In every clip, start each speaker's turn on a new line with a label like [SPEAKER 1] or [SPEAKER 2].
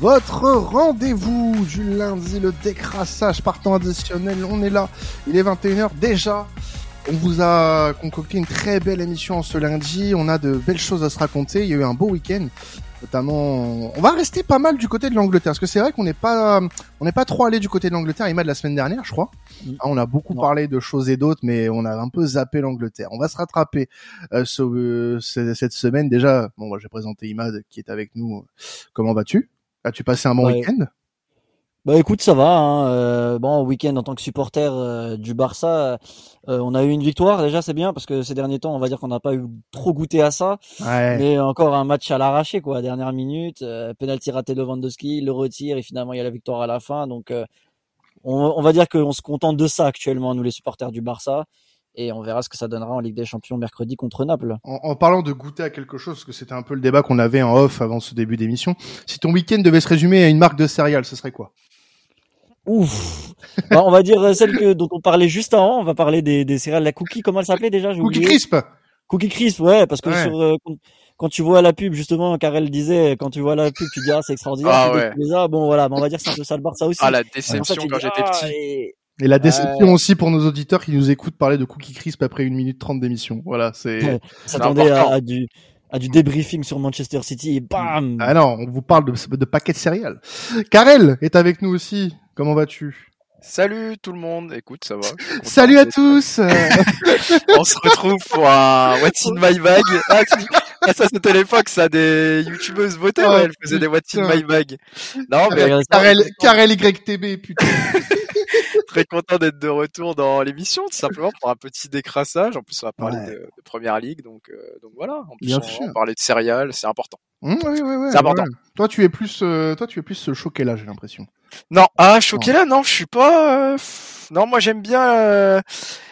[SPEAKER 1] votre rendez-vous du lundi, le décrassage partant additionnel. On est là, il est 21h déjà. On vous a concocté une très belle émission ce lundi. On a de belles choses à se raconter. Il y a eu un beau week-end. Notamment, on va rester pas mal du côté de l'Angleterre, parce que c'est vrai qu'on n'est pas, on n'est pas trop allé du côté de l'Angleterre. Emma de la semaine dernière, je crois.
[SPEAKER 2] Mm.
[SPEAKER 1] Ah, on a beaucoup parlé de choses et d'autres, mais on a un peu zappé l'Angleterre. On va se rattraper euh, ce- euh, ce- cette semaine déjà. Bon, moi, j'ai présenté Imad qui est avec nous. Comment vas-tu? As-tu passé un bon
[SPEAKER 2] Ouais.
[SPEAKER 1] week-end?
[SPEAKER 2] Bah écoute, ça va. Hein. euh, bon, week-end en tant que supporter euh, du Barça, euh, on a eu une victoire déjà, c'est bien parce que ces derniers temps, on va dire qu'on n'a pas eu trop goûté à ça.
[SPEAKER 1] Ouais.
[SPEAKER 2] Mais encore un match à l'arraché, quoi. Dernière minute, penalty raté de Lewandowski, le retire et finalement il y a la victoire à la fin. Donc, on, on va dire qu'on se contente de ça actuellement, nous les supporters du Barça, et on verra ce que ça donnera en Ligue des Champions mercredi contre Naples.
[SPEAKER 1] En, en parlant de goûter à quelque chose, parce que c'était un peu le débat qu'on avait en off avant ce début d'émission, si ton week-end devait se résumer à une marque de céréales, ce serait quoi?
[SPEAKER 2] Ouf. Bah, on va dire euh, celle que dont on parlait juste avant. On va parler des, des céréales, la cookie. Comment elle s'appelait déjà?
[SPEAKER 1] Cookie. Crisp
[SPEAKER 2] Cookie Crisp, ouais, parce que
[SPEAKER 1] Ouais.
[SPEAKER 2] sur euh, quand, tu vois la pub justement, car elle disait, quand tu vois la pub, tu dis ah c'est extraordinaire.
[SPEAKER 3] Ah ouais.
[SPEAKER 2] bon voilà, mais on va dire que c'est un peu ça le Barça aussi.
[SPEAKER 3] Ah, la
[SPEAKER 2] Et en fait,
[SPEAKER 3] déception quand j'étais
[SPEAKER 2] ah,
[SPEAKER 3] petit.
[SPEAKER 2] et-
[SPEAKER 1] Et la déception
[SPEAKER 2] Euh.
[SPEAKER 1] aussi pour nos auditeurs qui nous écoutent parler de Cookie Crisp après une minute trente d'émission. Voilà, c'est...
[SPEAKER 2] Ouais. s'attendait à, du à du débriefing sur Manchester City et bam.
[SPEAKER 1] Ah non, on vous parle de, de paquets de céréales. Karel est avec nous aussi. Comment vas-tu?
[SPEAKER 3] Salut tout le monde, écoute, ça va.
[SPEAKER 1] Salut à tous
[SPEAKER 3] On se retrouve pour un What's in my bag. Ah. Ah, ça c'était l'époque, ça, des youtubeuses
[SPEAKER 1] Oh,
[SPEAKER 3] ouais, elles faisaient des What's in my bag. Non, mais.
[SPEAKER 1] Karel, Karel YTB, putain.
[SPEAKER 3] très content d'être de retour dans l'émission, tout simplement pour un petit décrassage. En plus, on va parler
[SPEAKER 1] Ouais.
[SPEAKER 3] de, de première ligue, donc, euh, donc voilà. En plus,
[SPEAKER 1] Bien
[SPEAKER 3] on
[SPEAKER 1] sûr.
[SPEAKER 3] va parler de céréales, c'est important.
[SPEAKER 1] Mmh, ouais, ouais,
[SPEAKER 3] C'est important.
[SPEAKER 1] Toi, tu es plus, euh, toi, tu es plus choqué là, j'ai l'impression.
[SPEAKER 3] Non, ah, choqué là, non, je suis pas. euh, Non, moi j'aime bien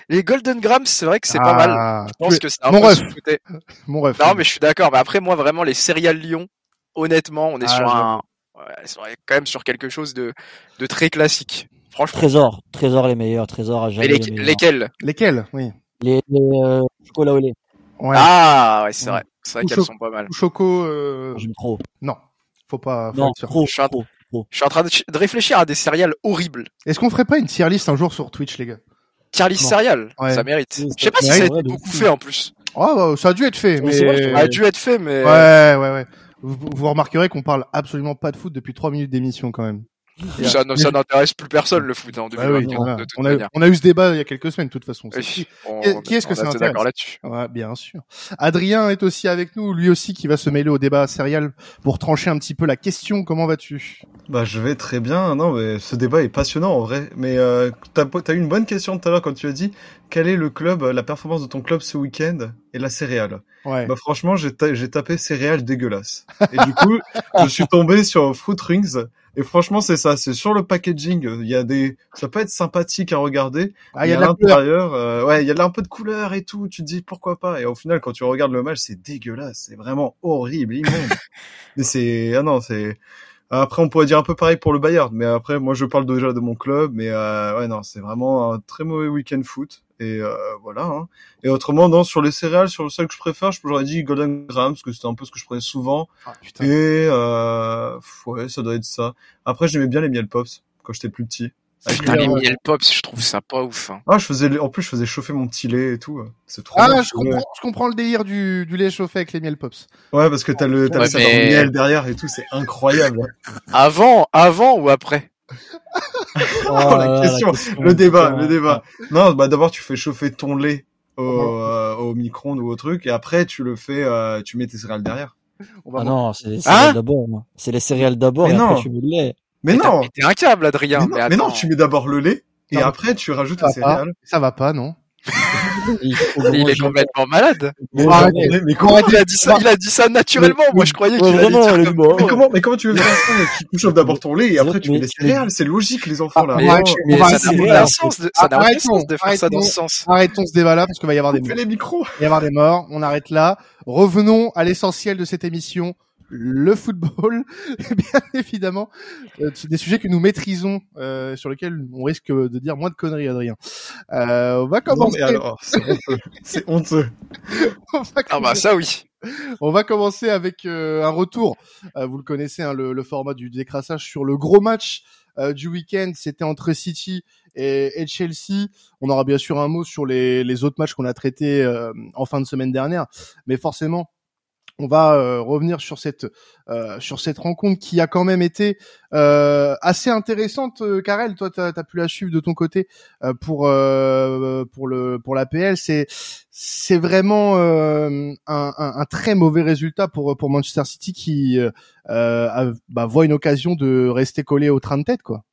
[SPEAKER 3] les Golden Grams. C'est vrai que c'est pas mal.
[SPEAKER 1] Ah,
[SPEAKER 3] Je
[SPEAKER 1] tu
[SPEAKER 3] pense
[SPEAKER 1] es-
[SPEAKER 3] que c'est un
[SPEAKER 1] mon
[SPEAKER 3] peu
[SPEAKER 1] ref.
[SPEAKER 3] sous-coté.
[SPEAKER 1] Mon ref.
[SPEAKER 3] Non, mais je suis d'accord. Mais après, moi, vraiment, les céréales Lyon, honnêtement, on est
[SPEAKER 1] Ah,
[SPEAKER 3] sur un, ouais, quand même sur quelque chose de, de très classique. Franchement.
[SPEAKER 2] Trésor, trésor les meilleurs, trésor à
[SPEAKER 3] Mais
[SPEAKER 2] jamais
[SPEAKER 3] les- lesquels?
[SPEAKER 1] Lesquels? Oui.
[SPEAKER 2] Les, les euh, chocolat au lait.
[SPEAKER 1] Ouais.
[SPEAKER 3] Ah, ouais, c'est
[SPEAKER 1] Ouais.
[SPEAKER 3] vrai. C'est vrai qu'elles sont pas mal.
[SPEAKER 1] Choco. Euh...
[SPEAKER 2] J'aime trop.
[SPEAKER 1] Non, faut pas. faut
[SPEAKER 2] Non, trop,
[SPEAKER 3] Je suis
[SPEAKER 2] trop, trop.
[SPEAKER 3] Je suis en train de, de réfléchir à des céréales horribles.
[SPEAKER 1] Est-ce qu'on ferait pas une tier list un jour sur Twitch, les gars?
[SPEAKER 3] Charlie
[SPEAKER 1] Non.
[SPEAKER 3] céréales,
[SPEAKER 1] Ouais.
[SPEAKER 3] ça mérite.
[SPEAKER 2] Oui,
[SPEAKER 3] Je sais pas si ça a été beaucoup fait en plus.
[SPEAKER 1] Ah, bah, ça a dû être fait, mais.
[SPEAKER 3] Ça a dû être fait, mais.
[SPEAKER 1] Ouais, ouais, ouais. Vous, vous remarquerez qu'on parle absolument pas de foot depuis trois minutes d'émission quand même.
[SPEAKER 3] Ça, n'intéresse plus personne le foot hein, en
[SPEAKER 1] Ah oui,
[SPEAKER 3] 2021,
[SPEAKER 1] voilà.
[SPEAKER 3] de toute
[SPEAKER 1] on, a,
[SPEAKER 3] manière.
[SPEAKER 1] on a eu ce débat il y a quelques semaines, de toute façon.
[SPEAKER 3] Oui,
[SPEAKER 1] qui- est-ce que ça intéresse
[SPEAKER 3] d'accord là-dessus.
[SPEAKER 1] Ouais, bien sûr. Adrien est aussi avec nous, lui aussi qui va se mêler au débat céréal pour trancher un petit peu la question. Comment vas-tu?
[SPEAKER 4] Bah je vais très bien, non mais ce débat est passionnant en vrai. Mais euh, t'as as eu une bonne question tout à l'heure quand tu as dit quel est le club, euh, la performance de ton club ce week-end et la céréale?
[SPEAKER 1] Ouais.
[SPEAKER 4] Bah franchement j'ai ta- j'ai tapé céréales dégueulasses. Et du coup je suis tombé sur Fruit Rings et franchement c'est ça, c'est sur le packaging. Il y a des, ça peut être sympathique à regarder.
[SPEAKER 1] Ah, il y a de
[SPEAKER 4] l'intérieur, euh, ouais, il y a un peu de couleur et tout. Tu te dis pourquoi pas? Et au final, quand tu regardes le match, c'est dégueulasse. C'est vraiment horrible, immonde. mais c'est, ah non, c'est. Après, on pourrait dire un peu pareil pour le Bayard, mais après, moi, je parle déjà de mon club, mais euh, ouais, non, c'est vraiment un très mauvais week-end foot. Et euh, voilà. Hein. Et autrement, non, sur les céréales, sur le seul que je préfère, je j'aurais dit Golden Graham, parce que c'était un peu ce que je prenais souvent.
[SPEAKER 1] Ah, putain.
[SPEAKER 4] Et euh, ouais, ça doit être ça. Après, j'aimais bien les miel pops quand j'étais plus petit. Avec
[SPEAKER 3] Putain,
[SPEAKER 4] le-
[SPEAKER 3] les miel pops, je trouve ça pas ouf. hein.
[SPEAKER 4] ah, je faisais, en plus, je faisais chauffer mon petit lait et tout. C'est trop
[SPEAKER 1] Ah,
[SPEAKER 4] bien.
[SPEAKER 1] je comprends, je comprends le délire du, du lait chauffé avec les miel pops.
[SPEAKER 4] Ouais, parce que t'as le, t'as
[SPEAKER 3] Ouais,
[SPEAKER 4] le saveur
[SPEAKER 3] mais-
[SPEAKER 4] miel derrière et tout, c'est incroyable.
[SPEAKER 3] Avant, avant ou après?
[SPEAKER 4] Oh, la question, le débat, le débat. Non, bah d'abord tu fais chauffer ton lait au, euh, au micro-ondes ou au truc, et après tu le fais, euh, tu mets tes céréales derrière.
[SPEAKER 1] On va
[SPEAKER 2] Ah
[SPEAKER 1] voir.
[SPEAKER 2] non, c'est les céréales
[SPEAKER 3] Hein
[SPEAKER 2] d'abord. C'est les céréales d'abord
[SPEAKER 4] Mais
[SPEAKER 2] et
[SPEAKER 4] non.
[SPEAKER 2] après tu mets le lait.
[SPEAKER 4] Mais
[SPEAKER 3] Mais t'as
[SPEAKER 4] non,
[SPEAKER 3] un câble, Adrien.
[SPEAKER 4] mais non, mais non,
[SPEAKER 3] attends.
[SPEAKER 4] tu mets d'abord le lait, et après tu rajoutes
[SPEAKER 1] ça
[SPEAKER 4] les
[SPEAKER 1] va pas.
[SPEAKER 4] céréales.
[SPEAKER 1] Ça va pas, non
[SPEAKER 2] Il
[SPEAKER 3] est complètement malade.
[SPEAKER 4] Mais, mais comment,
[SPEAKER 3] Il a dit ça, il a dit ça naturellement. Moi, je croyais qu'il allait dire comme-
[SPEAKER 2] bonne.
[SPEAKER 4] mais comment, mais comment tu veux faire ça Tu chauffes d'abord ton lait et après tu mets les céréales, c'est logique les enfants là.
[SPEAKER 1] Ah,
[SPEAKER 3] Mais, ça n'a aucun sens de, faire ça dans
[SPEAKER 1] arrêtons.
[SPEAKER 3] ce sens.
[SPEAKER 1] Arrêtons ce débat-là parce qu'il va y avoir des morts.
[SPEAKER 4] les micros.
[SPEAKER 1] Il va y avoir des morts. On arrête là. Revenons à l'essentiel de cette émission. Le football, bien évidemment, euh, c'est des sujets que nous maîtrisons, euh, sur lesquels on risque de dire moins de conneries, Adrien. Euh, on va
[SPEAKER 4] Non,
[SPEAKER 1] commencer.
[SPEAKER 4] mais alors, c'est honteux. C'est honteux.
[SPEAKER 1] on va
[SPEAKER 3] Ah bah ça oui.
[SPEAKER 1] On va commencer avec euh, un retour. Euh, vous le connaissez, hein, le, le, format du décrassage sur le gros match euh, du week-end. C'était entre City et, et, Chelsea. On aura bien sûr un mot sur les, les autres matchs qu'on a traités en fin de semaine dernière, mais forcément on va euh, revenir sur cette euh, sur cette rencontre qui a quand même été euh, assez intéressante. Karel, toi, tu as, pu la suivre de ton côté pour pour le pour l'APL. C'est c'est vraiment un, un, un, très mauvais résultat pour pour Manchester City qui bah, voit une occasion de rester collé au train de tête, quoi.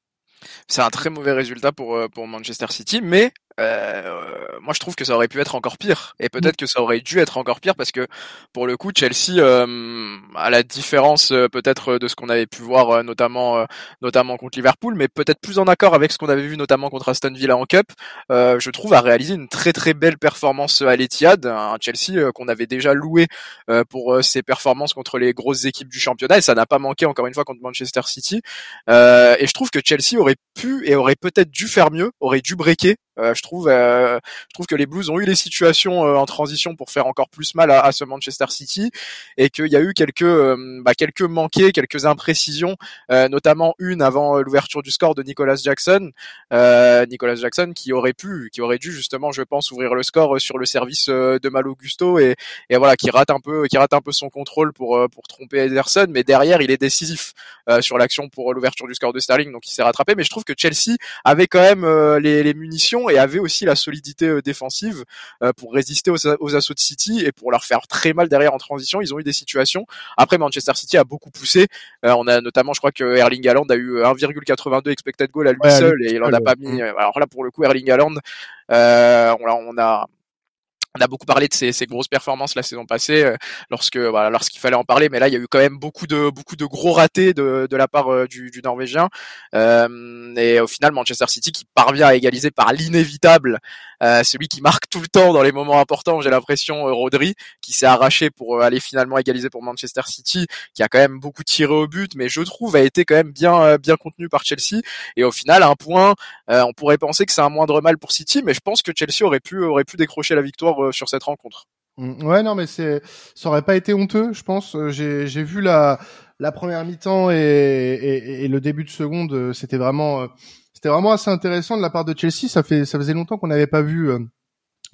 [SPEAKER 3] C'est un très mauvais résultat pour pour Manchester City, mais euh, moi je trouve que ça aurait pu être encore pire. Et peut-être que ça aurait dû être encore pire parce que pour le coup Chelsea euh, à la différence euh, peut-être de ce qu'on avait pu voir euh, notamment notamment contre Liverpool mais peut-être plus en accord avec ce qu'on avait vu notamment contre Aston Villa en Cup je trouve a réalisé une très très belle performance à l'Etihad un Chelsea qu'on avait déjà loué pour ses performances contre les grosses équipes du championnat et ça n'a pas manqué encore une fois contre Manchester City. Et je trouve que Chelsea aurait pu et aurait peut-être dû faire mieux aurait dû breaker euh, je trouve, euh, je trouve que les Blues ont eu les situations euh, en transition pour faire encore plus mal à, à ce Manchester City et qu'il y a eu quelques, bah, quelques manqués, quelques imprécisions, notamment une avant l'ouverture du score de Nicolas Jackson, Nicolas Jackson qui aurait pu, qui aurait dû justement, je pense, ouvrir le score sur le service de Malo Gusto et, et voilà, qui rate un peu, qui rate un peu son contrôle pour pour tromper Ederson, mais derrière il est décisif sur l'action pour l'ouverture du score de Sterling, donc il s'est rattrapé. Mais je trouve que Chelsea avait quand même les, les munitions et avait aussi la solidité euh, défensive euh, pour résister aux, assauts de City et pour leur faire très mal derrière en transition. Ils ont eu des situations. Après, Manchester City a beaucoup poussé. Euh, on a notamment, je crois que Erling Haaland a eu 1,82 expected goal à lui seul et il en a pas mis. Alors là, pour le coup, Erling Haaland, on, on a on a beaucoup parlé de ces, ces, grosses performances la saison passée, euh, lorsque voilà, lorsqu'il fallait en parler, mais là il y a eu quand même beaucoup de beaucoup de gros ratés de, de la part euh, du, du, Norvégien. Euh, et au final, Manchester City qui parvient à égaliser par l'inévitable, euh, celui qui marque tout le temps dans les moments importants. J'ai l'impression Rodri qui s'est arraché pour aller finalement égaliser pour Manchester City, qui a quand même beaucoup tiré au but, mais je trouve a été quand même bien bien contenu par Chelsea. Et au final, un point, on pourrait penser que c'est un moindre mal pour City, mais je pense que Chelsea aurait pu aurait pu décrocher la victoire euh, sur cette rencontre.
[SPEAKER 1] Mm, ouais, non, mais c'est, ça aurait pas été honteux, je pense. Euh, j'ai, vu la, la première mi-temps et, et, le début de seconde, euh, c'était vraiment, c'était vraiment assez intéressant de la part de Chelsea. Ça fait, ça faisait longtemps qu'on n'avait pas vu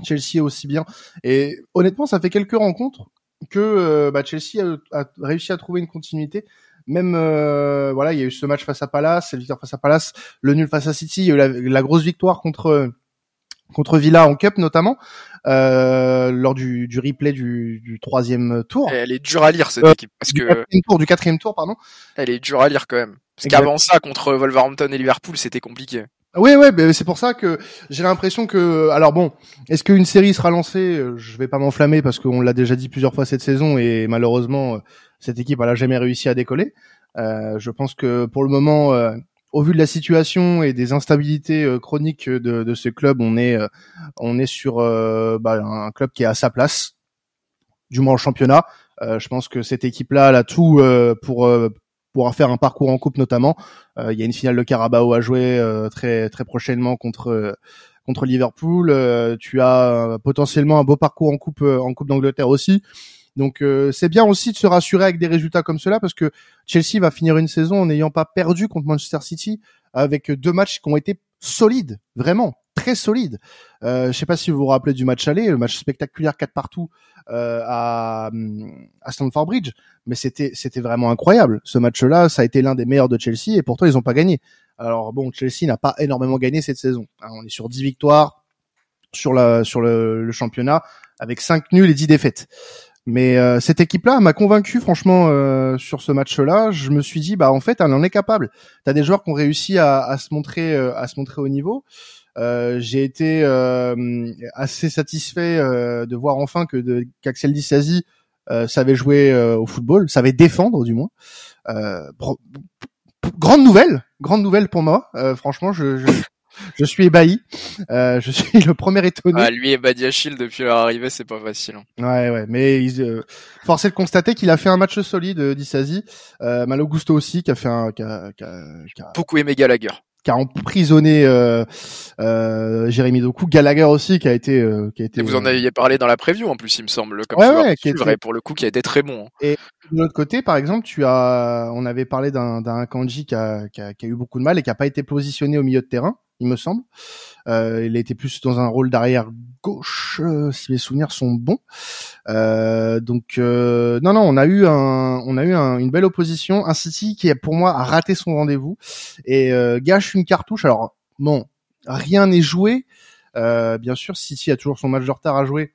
[SPEAKER 1] Chelsea aussi bien. Et honnêtement, ça fait quelques rencontres que bah, Chelsea a, réussi à trouver une continuité. Même voilà, il y a eu ce match face à Palace, la victoire face à Palace, le nul face à City, la grosse victoire contre contre Villa en Cup notamment euh, lors du, du replay du, du, troisième tour.
[SPEAKER 3] elle est dure à lire cette euh, équipe parce
[SPEAKER 1] du
[SPEAKER 3] que
[SPEAKER 1] quatrième tour, du quatrième tour pardon.
[SPEAKER 3] Elle est dure à lire quand même. Parce qu'avant ça contre Wolverhampton et Liverpool c'était compliqué.
[SPEAKER 1] Oui, ouais, c'est pour ça que j'ai l'impression que, alors bon, est-ce qu'une série sera lancée? Je vais pas m'enflammer parce qu'on l'a déjà dit plusieurs fois cette saison et malheureusement cette équipe elle a jamais réussi à décoller. Euh, je pense que pour le moment, euh, au vu de la situation et des instabilités euh, chroniques de, de, ce club, on est, euh, on est sur euh, bah, un club qui est à sa place, du moins en championnat. je pense que cette équipe-là, a tout pour pouvoir faire un parcours en coupe notamment. Il y a une finale de Carabao à jouer très très prochainement contre contre Liverpool. tu as potentiellement un beau parcours en coupe en coupe d'Angleterre aussi. Donc euh, c'est bien aussi de se rassurer avec des résultats comme cela parce que Chelsea va finir une saison en n'ayant pas perdu contre Manchester City avec deux matchs qui ont été solides, vraiment très solides. Euh, je sais pas si vous vous rappelez du match aller, le match spectaculaire 4 partout euh, à, à Stamford Bridge, mais c'était c'était vraiment incroyable. Ce match-là, ça a été l'un des meilleurs de Chelsea et pourtant ils n'ont pas gagné. Alors bon, Chelsea n'a pas énormément gagné cette saison. Hein, on est sur 10 victoires sur la sur le, le championnat avec 5 nuls et 10 défaites. Mais euh, cette équipe-là m'a convaincu franchement euh, sur ce match-là. Je me suis dit bah en fait elle en est capable. T'as des joueurs qui ont réussi à, à se montrer euh, à se montrer au niveau. J'ai été assez satisfait de voir enfin que qu'Axel Disasi savait jouer au football, savait défendre du moins. grande nouvelle, grande nouvelle pour moi. franchement, je, je, je suis ébahi. Euh, je suis le premier étonné.
[SPEAKER 3] Ah, lui et Badiachil depuis leur arrivée, c'est pas facile. Hein.
[SPEAKER 1] Ouais, ouais, mais il, euh, force est de constater qu'il a fait un match solide, euh, d'Issasi. Euh, Malo Gusto aussi, qui a fait un, qui a, qui a,
[SPEAKER 3] beaucoup aimé Gallagher.
[SPEAKER 1] qui a emprisonné euh, euh, Jérémy Doku, Gallagher aussi qui a été euh, qui a été.
[SPEAKER 3] Et vous en aviez parlé dans la preview en plus, il me semble, comme
[SPEAKER 1] Ouais, ouais, qui était-
[SPEAKER 3] et pour le coup qui a été très bon. hein.
[SPEAKER 1] De l'autre côté, par exemple, tu as, on avait parlé d'un d'un Kanji qui a, qui, a, qui a eu beaucoup de mal et qui a pas été positionné au milieu de terrain, il me semble. Euh, il a été plus dans un rôle d'arrière gauche, euh, si mes souvenirs sont bons. Euh, donc non, non, on a eu un, on a eu un- une belle opposition, un City qui pour moi a raté son rendez-vous et gâche une cartouche. Alors bon, rien n'est joué. Bien sûr, City a toujours son match de retard à jouer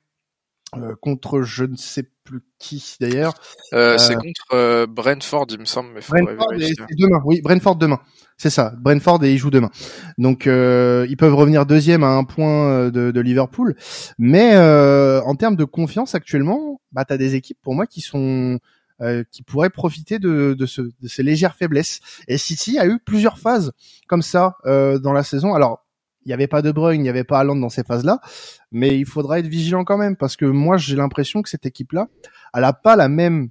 [SPEAKER 1] contre je ne sais plus qui d'ailleurs.
[SPEAKER 3] C'est contre Brentford, il me semble, mais
[SPEAKER 1] Brentford c'est demain. Oui, Brentford demain. C'est ça. Brentford et ils jouent demain. Donc euh, ils peuvent revenir deuxième à un point euh, de, de Liverpool. Mais euh, en termes de confiance actuellement, bah t'as des équipes pour moi qui sont euh, qui pourraient profiter de, de, ce, de ces légères faiblesses. Et City a eu plusieurs phases comme ça euh, dans la saison. Alors il n'y avait pas De Bruyne, il n'y avait pas Haaland dans ces phases-là, mais il faudra être vigilant quand même parce que moi j'ai l'impression que cette équipe-là, elle a pas la même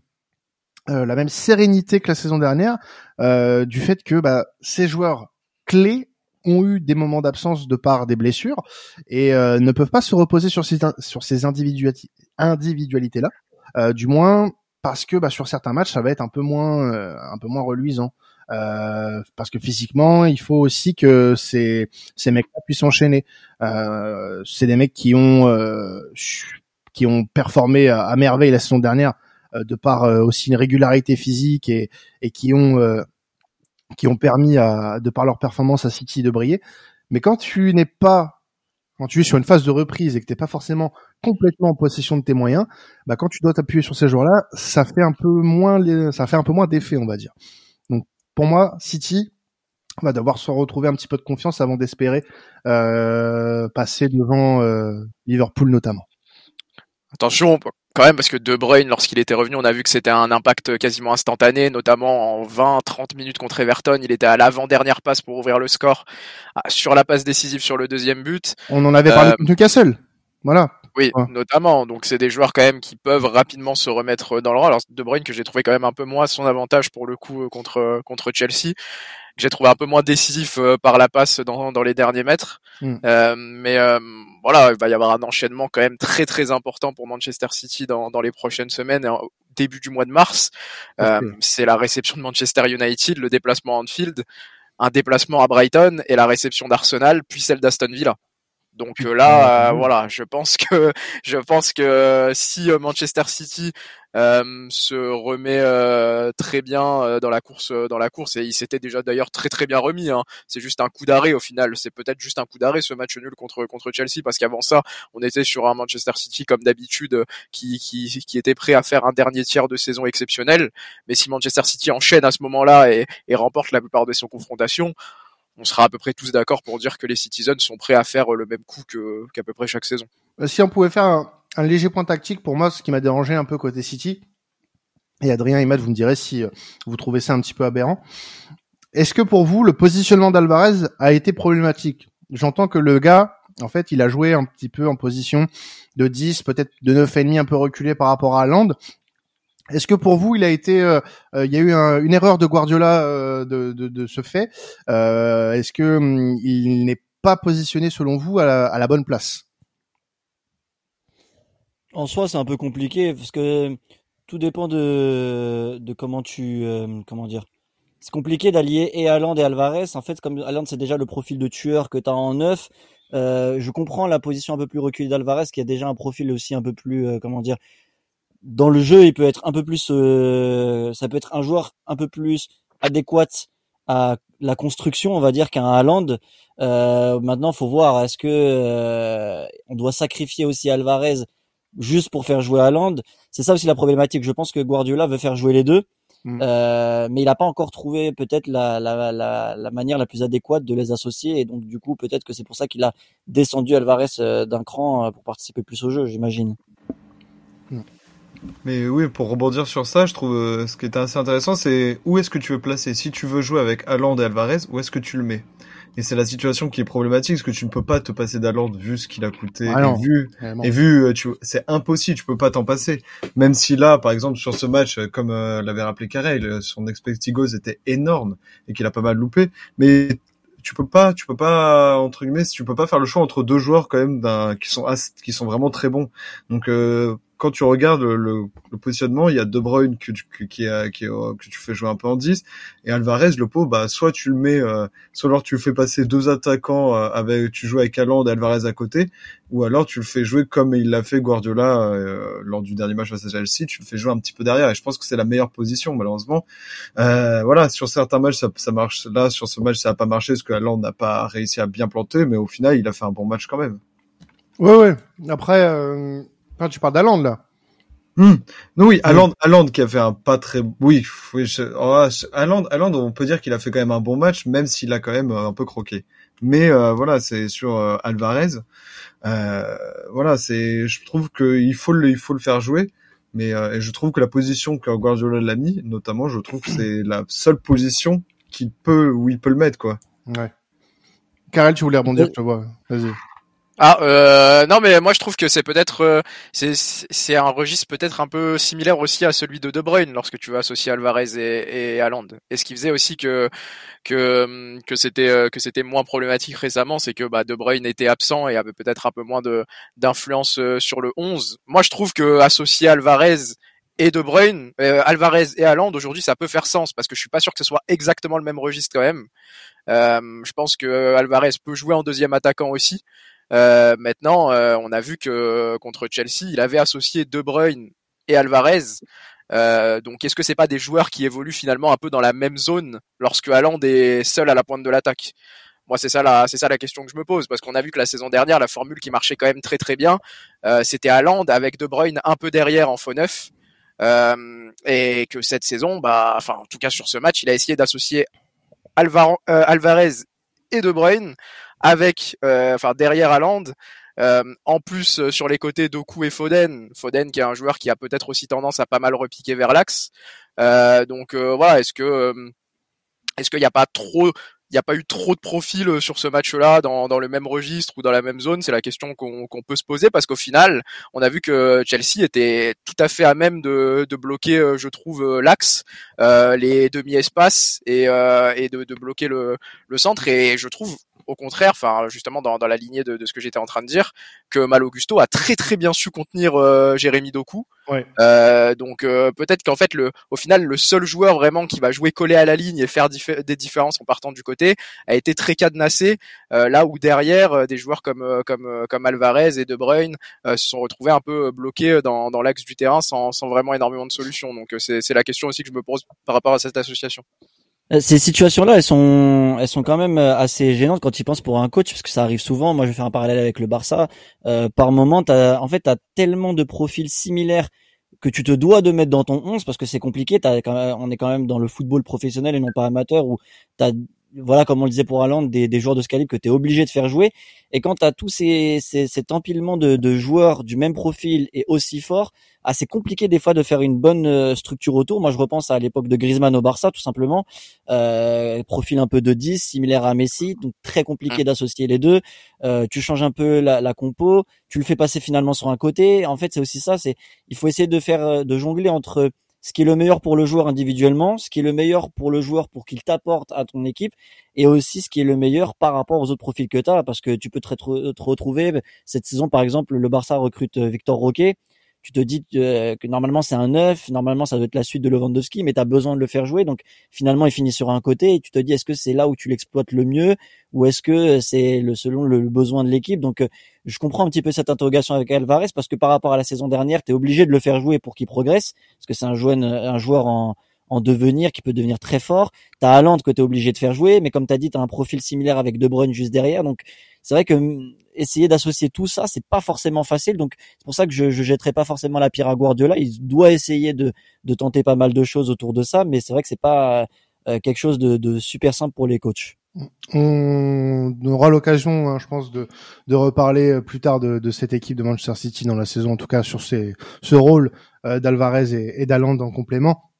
[SPEAKER 1] euh, la même sérénité que la saison dernière euh, du fait que bah, ces joueurs clés ont eu des moments d'absence de par des blessures et euh, ne peuvent pas se reposer sur ces sur ces individualités individualités là euh, du moins parce que bah, sur certains matchs ça va être un peu moins euh, un peu moins reluisant. Euh, parce que physiquement il faut aussi que ces ces mecs là puissent enchaîner. Euh, c'est des mecs qui ont euh, qui ont performé à, merveille la saison dernière de par euh, aussi une régularité physique et, et qui ont euh, qui ont permis à de par leur performance à City de briller. Mais quand tu n'es pas quand tu es sur une phase de reprise et que t'es pas forcément complètement en possession de tes moyens, bah quand tu dois t'appuyer sur ces joueurs-là, ça fait un peu moins les- ça fait un peu moins d'effet, on va dire. Donc pour moi, City va devoir se retrouver un petit peu de confiance avant d'espérer euh, passer devant euh, Liverpool notamment.
[SPEAKER 3] Attention quand même parce que De Bruyne lorsqu'il était revenu on a vu que c'était un impact quasiment instantané notamment en 20-30 minutes contre Everton il était à l'avant-dernière passe pour ouvrir le score ah, sur la passe décisive sur le deuxième but
[SPEAKER 1] On en avait parlé
[SPEAKER 3] Euh,
[SPEAKER 1] contre Newcastle. Voilà.
[SPEAKER 3] Oui
[SPEAKER 1] Ouais.
[SPEAKER 3] notamment. Donc c'est des joueurs quand même qui peuvent rapidement se remettre dans le rôle alors De Bruyne que j'ai trouvé quand même un peu moins son avantage pour le coup euh, contre contre Chelsea que j'ai trouvé un peu moins décisif euh, par la passe dans, dans les derniers mètres.
[SPEAKER 1] Mm.
[SPEAKER 3] Euh, mais euh, voilà il va y avoir un enchaînement quand même très très important pour Manchester City dans, dans les prochaines semaines au début du mois de mars. Euh, c'est la réception de Manchester United le déplacement à Anfield un déplacement à Brighton et la réception d'Arsenal puis celle d'Aston Villa donc euh, là, euh, voilà, je pense que je pense que si euh, Manchester City euh, se remet euh, très bien euh, dans la course, euh, dans la course, et il s'était déjà d'ailleurs très très bien remis. Hein. C'est juste un coup d'arrêt au final. C'est peut-être juste un coup d'arrêt ce match nul contre contre Chelsea parce qu'avant ça, on était sur un Manchester City comme d'habitude qui qui qui était prêt à faire un dernier tiers de saison exceptionnel. Mais si Manchester City enchaîne à ce moment-là et, et remporte la plupart de ses confrontations, on sera à peu près tous d'accord pour dire que les Citizens sont prêts à faire euh, le même coup qu'à peu près chaque saison.
[SPEAKER 1] Euh, Si on pouvait faire un, un léger point tactique, pour moi, ce qui m'a dérangé un peu côté City, et Adrien et Matt, vous me direz si euh, vous trouvez ça un petit peu aberrant. Est-ce que pour vous, le positionnement d'Alvarez a été problématique? J'entends que le gars, en fait, il a joué un petit peu en position de 10, peut-être de 9,5 un peu reculé par rapport à Land. Est-ce que pour vous, il a été, euh, euh, il y a eu un- une erreur de Guardiola euh, de, ce fait Est-ce que hum, il n'est pas positionné selon vous à la, bonne place?
[SPEAKER 2] En soi, c'est un peu compliqué parce que tout dépend de, comment tu, euh, comment dire. C'est compliqué d'allier et Haaland et Alvarez. En fait, comme Haaland, c'est déjà le profil de tueur que tu as en neuf. Je comprends la position un peu plus reculée d'Alvarez, qui a déjà un profil aussi un peu plus, comment dire, dans le jeu, il peut être un peu plus, euh, ça peut être un joueur un peu plus adéquat à la construction, on va dire, qu'un Haaland. Euh, maintenant, faut voir, est-ce que euh, on doit sacrifier aussi Alvarez juste pour faire jouer Haaland? C'est ça aussi la problématique. Je pense que Guardiola veut faire jouer les deux,
[SPEAKER 1] Mm.
[SPEAKER 2] euh, mais il n'a pas encore trouvé peut-être la, la, la, la manière la plus adéquate de les associer, et donc du coup, peut-être que c'est pour ça qu'il a descendu Alvarez euh, d'un cran euh, pour participer plus au jeu, j'imagine.
[SPEAKER 4] Mais oui, pour rebondir sur ça, je trouve euh, ce qui était assez intéressant, c'est où est-ce que tu veux placer? Si tu veux jouer avec Haaland et Alvarez, où est-ce que tu le mets? Et c'est la situation qui est problématique, parce que tu ne peux pas te passer d'Haaland vu ce qu'il a coûté,
[SPEAKER 1] Ah non.
[SPEAKER 4] et vu
[SPEAKER 1] Vraiment.
[SPEAKER 4] et vu, euh, tu, c'est impossible, tu peux pas t'en passer. Même si là, par exemple, sur ce match, euh, comme euh, l'avait rappelé Carrel, son expected goals était énorme et qu'il a pas mal loupé. Mais tu peux pas, tu peux pas entre guillemets, tu peux pas faire le choix entre deux joueurs quand même d'un qui sont qui sont vraiment très bons. Donc euh, quand tu regardes le, le, positionnement, il y a De Bruyne que, que, qui, a, qui que tu fais jouer un peu en 10 et Alvarez le pot bah soit tu le mets euh, soit alors tu le fais passer deux attaquants euh, avec tu joues avec Haaland et Alvarez à côté ou alors tu le fais jouer comme il l'a fait Guardiola euh, lors du dernier match face à Chelsea, tu le fais jouer un petit peu derrière et je pense que c'est la meilleure position malheureusement. voilà, sur certains matchs ça, ça marche là sur ce match ça a pas marché parce que Haaland n'a pas réussi à bien planter mais au final il a fait un bon match quand même.
[SPEAKER 1] Ouais ouais. Après Enfin, tu parles d'Aland là.
[SPEAKER 4] Hmm. oui, Aland, qui a fait un pas très, oui, oui, je... Oh, on peut dire qu'il a fait quand même un bon match, même s'il a quand même euh, un peu croqué. Mais euh, voilà, c'est sur euh, Alvarez. Euh, voilà, c'est, je trouve qu'il faut le, il faut le faire jouer. Mais et je trouve que la position que Guardiola l'a mis, notamment, je trouve que c'est la seule position qu'il peut, où il peut le mettre, quoi.
[SPEAKER 1] Ouais. Karel, tu voulais rebondir, je te vois. Vas-y.
[SPEAKER 3] Ah euh, non mais moi je trouve que c'est peut-être euh, c'est c'est un registre peut-être un peu similaire aussi à celui de De Bruyne lorsque tu veux associer Alvarez et, et Haaland. Et ce qui faisait aussi que que que c'était euh, que c'était moins problématique récemment, c'est que bah, De Bruyne était absent et avait peut-être un peu moins de d'influence euh, sur le 11. Moi je trouve que associer Alvarez et De Bruyne, Alvarez et Haaland aujourd'hui ça peut faire sens parce que je suis pas sûr que ce soit exactement le même registre quand même. je pense que Alvarez peut jouer en deuxième attaquant aussi. Euh, maintenant, euh, on a vu que contre Chelsea, il avait associé De Bruyne et Alvarez. Euh, donc, est-ce que c'est pas des joueurs qui évoluent finalement un peu dans la même zone lorsque Haaland est seul à la pointe de l'attaque? Moi, c'est ça la, c'est ça la question que je me pose parce qu'on a vu que la saison dernière, la formule qui marchait quand même très très bien, euh, c'était Haaland avec De Bruyne un peu derrière en faux neuf. Euh, et que cette saison, bah, enfin, en tout cas sur ce match, il a essayé d'associer Alvarez et De Bruyne avec, euh, enfin derrière Haaland. Euh, en plus euh, sur les côtés Doku et Foden, Foden qui est un joueur qui a peut-être aussi tendance à pas mal repiquer vers l'axe. donc voilà, est-ce que est-ce qu'il n'y a pas trop il n'y a pas eu trop de profils sur ce match-là dans, dans le même registre ou dans la même zone? C'est la question qu'on peut se poser parce qu'au final, on a vu que Chelsea était tout à fait à même de, de bloquer, je trouve, l'axe, euh, les demi-espaces et, euh, et de, de, bloquer le, le centre. Et je trouve au contraire, enfin justement dans, dans la lignée de, de ce que j'étais en train de dire, que Mal Augusto a très très bien su contenir euh, Jérémy Doku.
[SPEAKER 1] Ouais.
[SPEAKER 3] Euh, donc euh, peut-être qu'en fait le, au final le seul joueur vraiment qui va jouer collé à la ligne et faire des différences en partant du côté a été très cadenassé. Euh, là où derrière euh, des joueurs comme comme comme Alvarez et De Bruyne se sont retrouvés un peu bloqués dans, dans l'axe du terrain sans, sans vraiment énormément de solutions. Donc c'est la question aussi que je me pose par rapport à cette association.
[SPEAKER 2] Euh, ces situations-là, elles sont, elles sont quand même euh, assez gênantes quand tu penses pour un coach, parce que ça arrive souvent. Moi, je vais faire un parallèle avec le Barça. Euh, par moment, en fait, t'as tellement de profils similaires que tu te dois de mettre dans ton 11 parce que c'est compliqué. As, on est quand même dans le football professionnel et non pas amateur où t'as voilà, comme on le disait pour Haaland, des, des joueurs de ce calibre que tu es obligé de faire jouer. Et quand tu as tous ces, ces, cet empilement de, de, joueurs du même profil et aussi fort, ah, c'est compliqué des fois de faire une bonne euh, structure autour. Moi, je repense à l'époque de Griezmann au Barça, tout simplement. Euh, profil un peu de 10, similaire à Messi, donc très compliqué mm. d'associer les deux. Euh, tu changes un peu la, la, compo, tu le fais passer finalement sur un côté. En fait, c'est aussi ça, c'est il faut essayer de faire euh, de jongler entre ce qui est le meilleur pour le joueur individuellement, ce qui est le meilleur pour le joueur pour qu'il t'apporte à ton équipe, et aussi ce qui est le meilleur par rapport aux autres profils que tu as, parce que tu peux te, retrouver, cette saison par exemple, le Barça recrute euh, Victor Roquet, tu te dis euh, que normalement c'est un neuf, normalement ça doit être la suite de Lewandowski, mais tu as besoin de le faire jouer. Donc finalement il finit sur un côté et tu te dis est-ce que c'est là où tu l'exploites le mieux ou est-ce que c'est le selon le, besoin de l'équipe? Donc euh, je comprends un petit peu cette interrogation avec Alvarez parce que par rapport à la saison dernière, tu es obligé de le faire jouer pour qu'il progresse parce que c'est un joueur en en devenir, qui peut devenir très fort. T'as Haaland que t'es obligé de faire jouer, mais comme t'as dit, t'as un profil similaire avec De Bruyne juste derrière. Donc c'est vrai que hum, essayer d'associer tout ça, c'est pas forcément facile. Donc c'est pour ça que je, je jetterai pas forcément la pierre à Guardiola. Il doit essayer de, de tenter pas mal de choses autour de ça, mais c'est vrai que c'est pas euh, quelque chose de, de, super simple pour les coachs.
[SPEAKER 1] On aura l'occasion, hein, je pense, de, de reparler euh, plus tard de, de, cette équipe de Manchester City dans la saison, en tout cas sur ces, ce rôle euh, d'Alvarez et, et d'Aland en complément.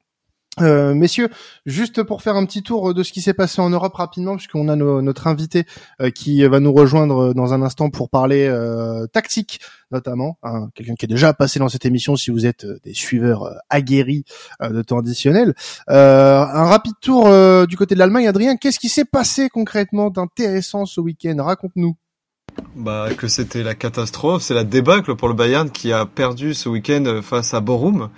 [SPEAKER 1] Euh, messieurs, juste pour faire un petit tour de ce qui s'est passé en Europe rapidement, puisqu'on a no- notre invité euh, qui va nous rejoindre dans un instant pour parler euh, tactique, notamment, hein, quelqu'un qui est déjà passé dans cette émission si vous êtes euh, des suiveurs euh, aguerris euh, de temps additionnel. Euh, un rapide tour euh, du côté de l'Allemagne, Adrien, qu'est-ce qui s'est passé concrètement d'intéressant ce week-end? Raconte-nous.
[SPEAKER 4] Bah, que c'était la catastrophe, c'est la débâcle pour le Bayern qui a perdu ce week-end face à Borum.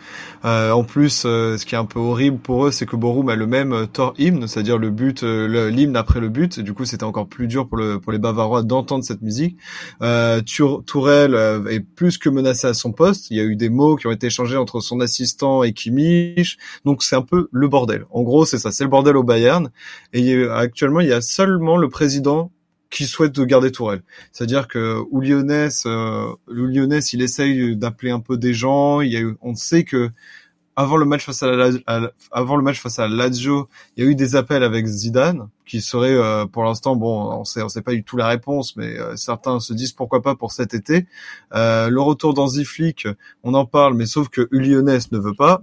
[SPEAKER 4] Euh, en plus, euh, ce qui est un peu horrible pour eux, c'est que Borum a le même euh, Tor hymne, c'est-à-dire le but, euh, l'hymne après le but. Du coup, c'était encore plus dur pour, le, pour les Bavarois d'entendre cette musique. Euh, Tour- Tourelle euh, est plus que menacé à son poste. Il y a eu des mots qui ont été échangés entre son assistant et Kimmich. Donc c'est un peu le bordel. En gros, c'est ça, c'est le bordel au Bayern. Et il a- actuellement, il y a seulement le président qui souhaite de garder Tourelle. C'est-à-dire que Oulionès, euh, Oulionès, il essaye d'appeler un peu des gens. Il y a eu, on sait que avant le match face à la, avant le match face à la Lazio, il y a eu des appels avec Zidane qui serait euh, pour l'instant bon, on sait on sait pas du tout la réponse, mais euh, certains se disent pourquoi pas pour cet été. Euh, le retour d'Anziflick, on en parle, mais sauf que Ulyonès ne veut pas.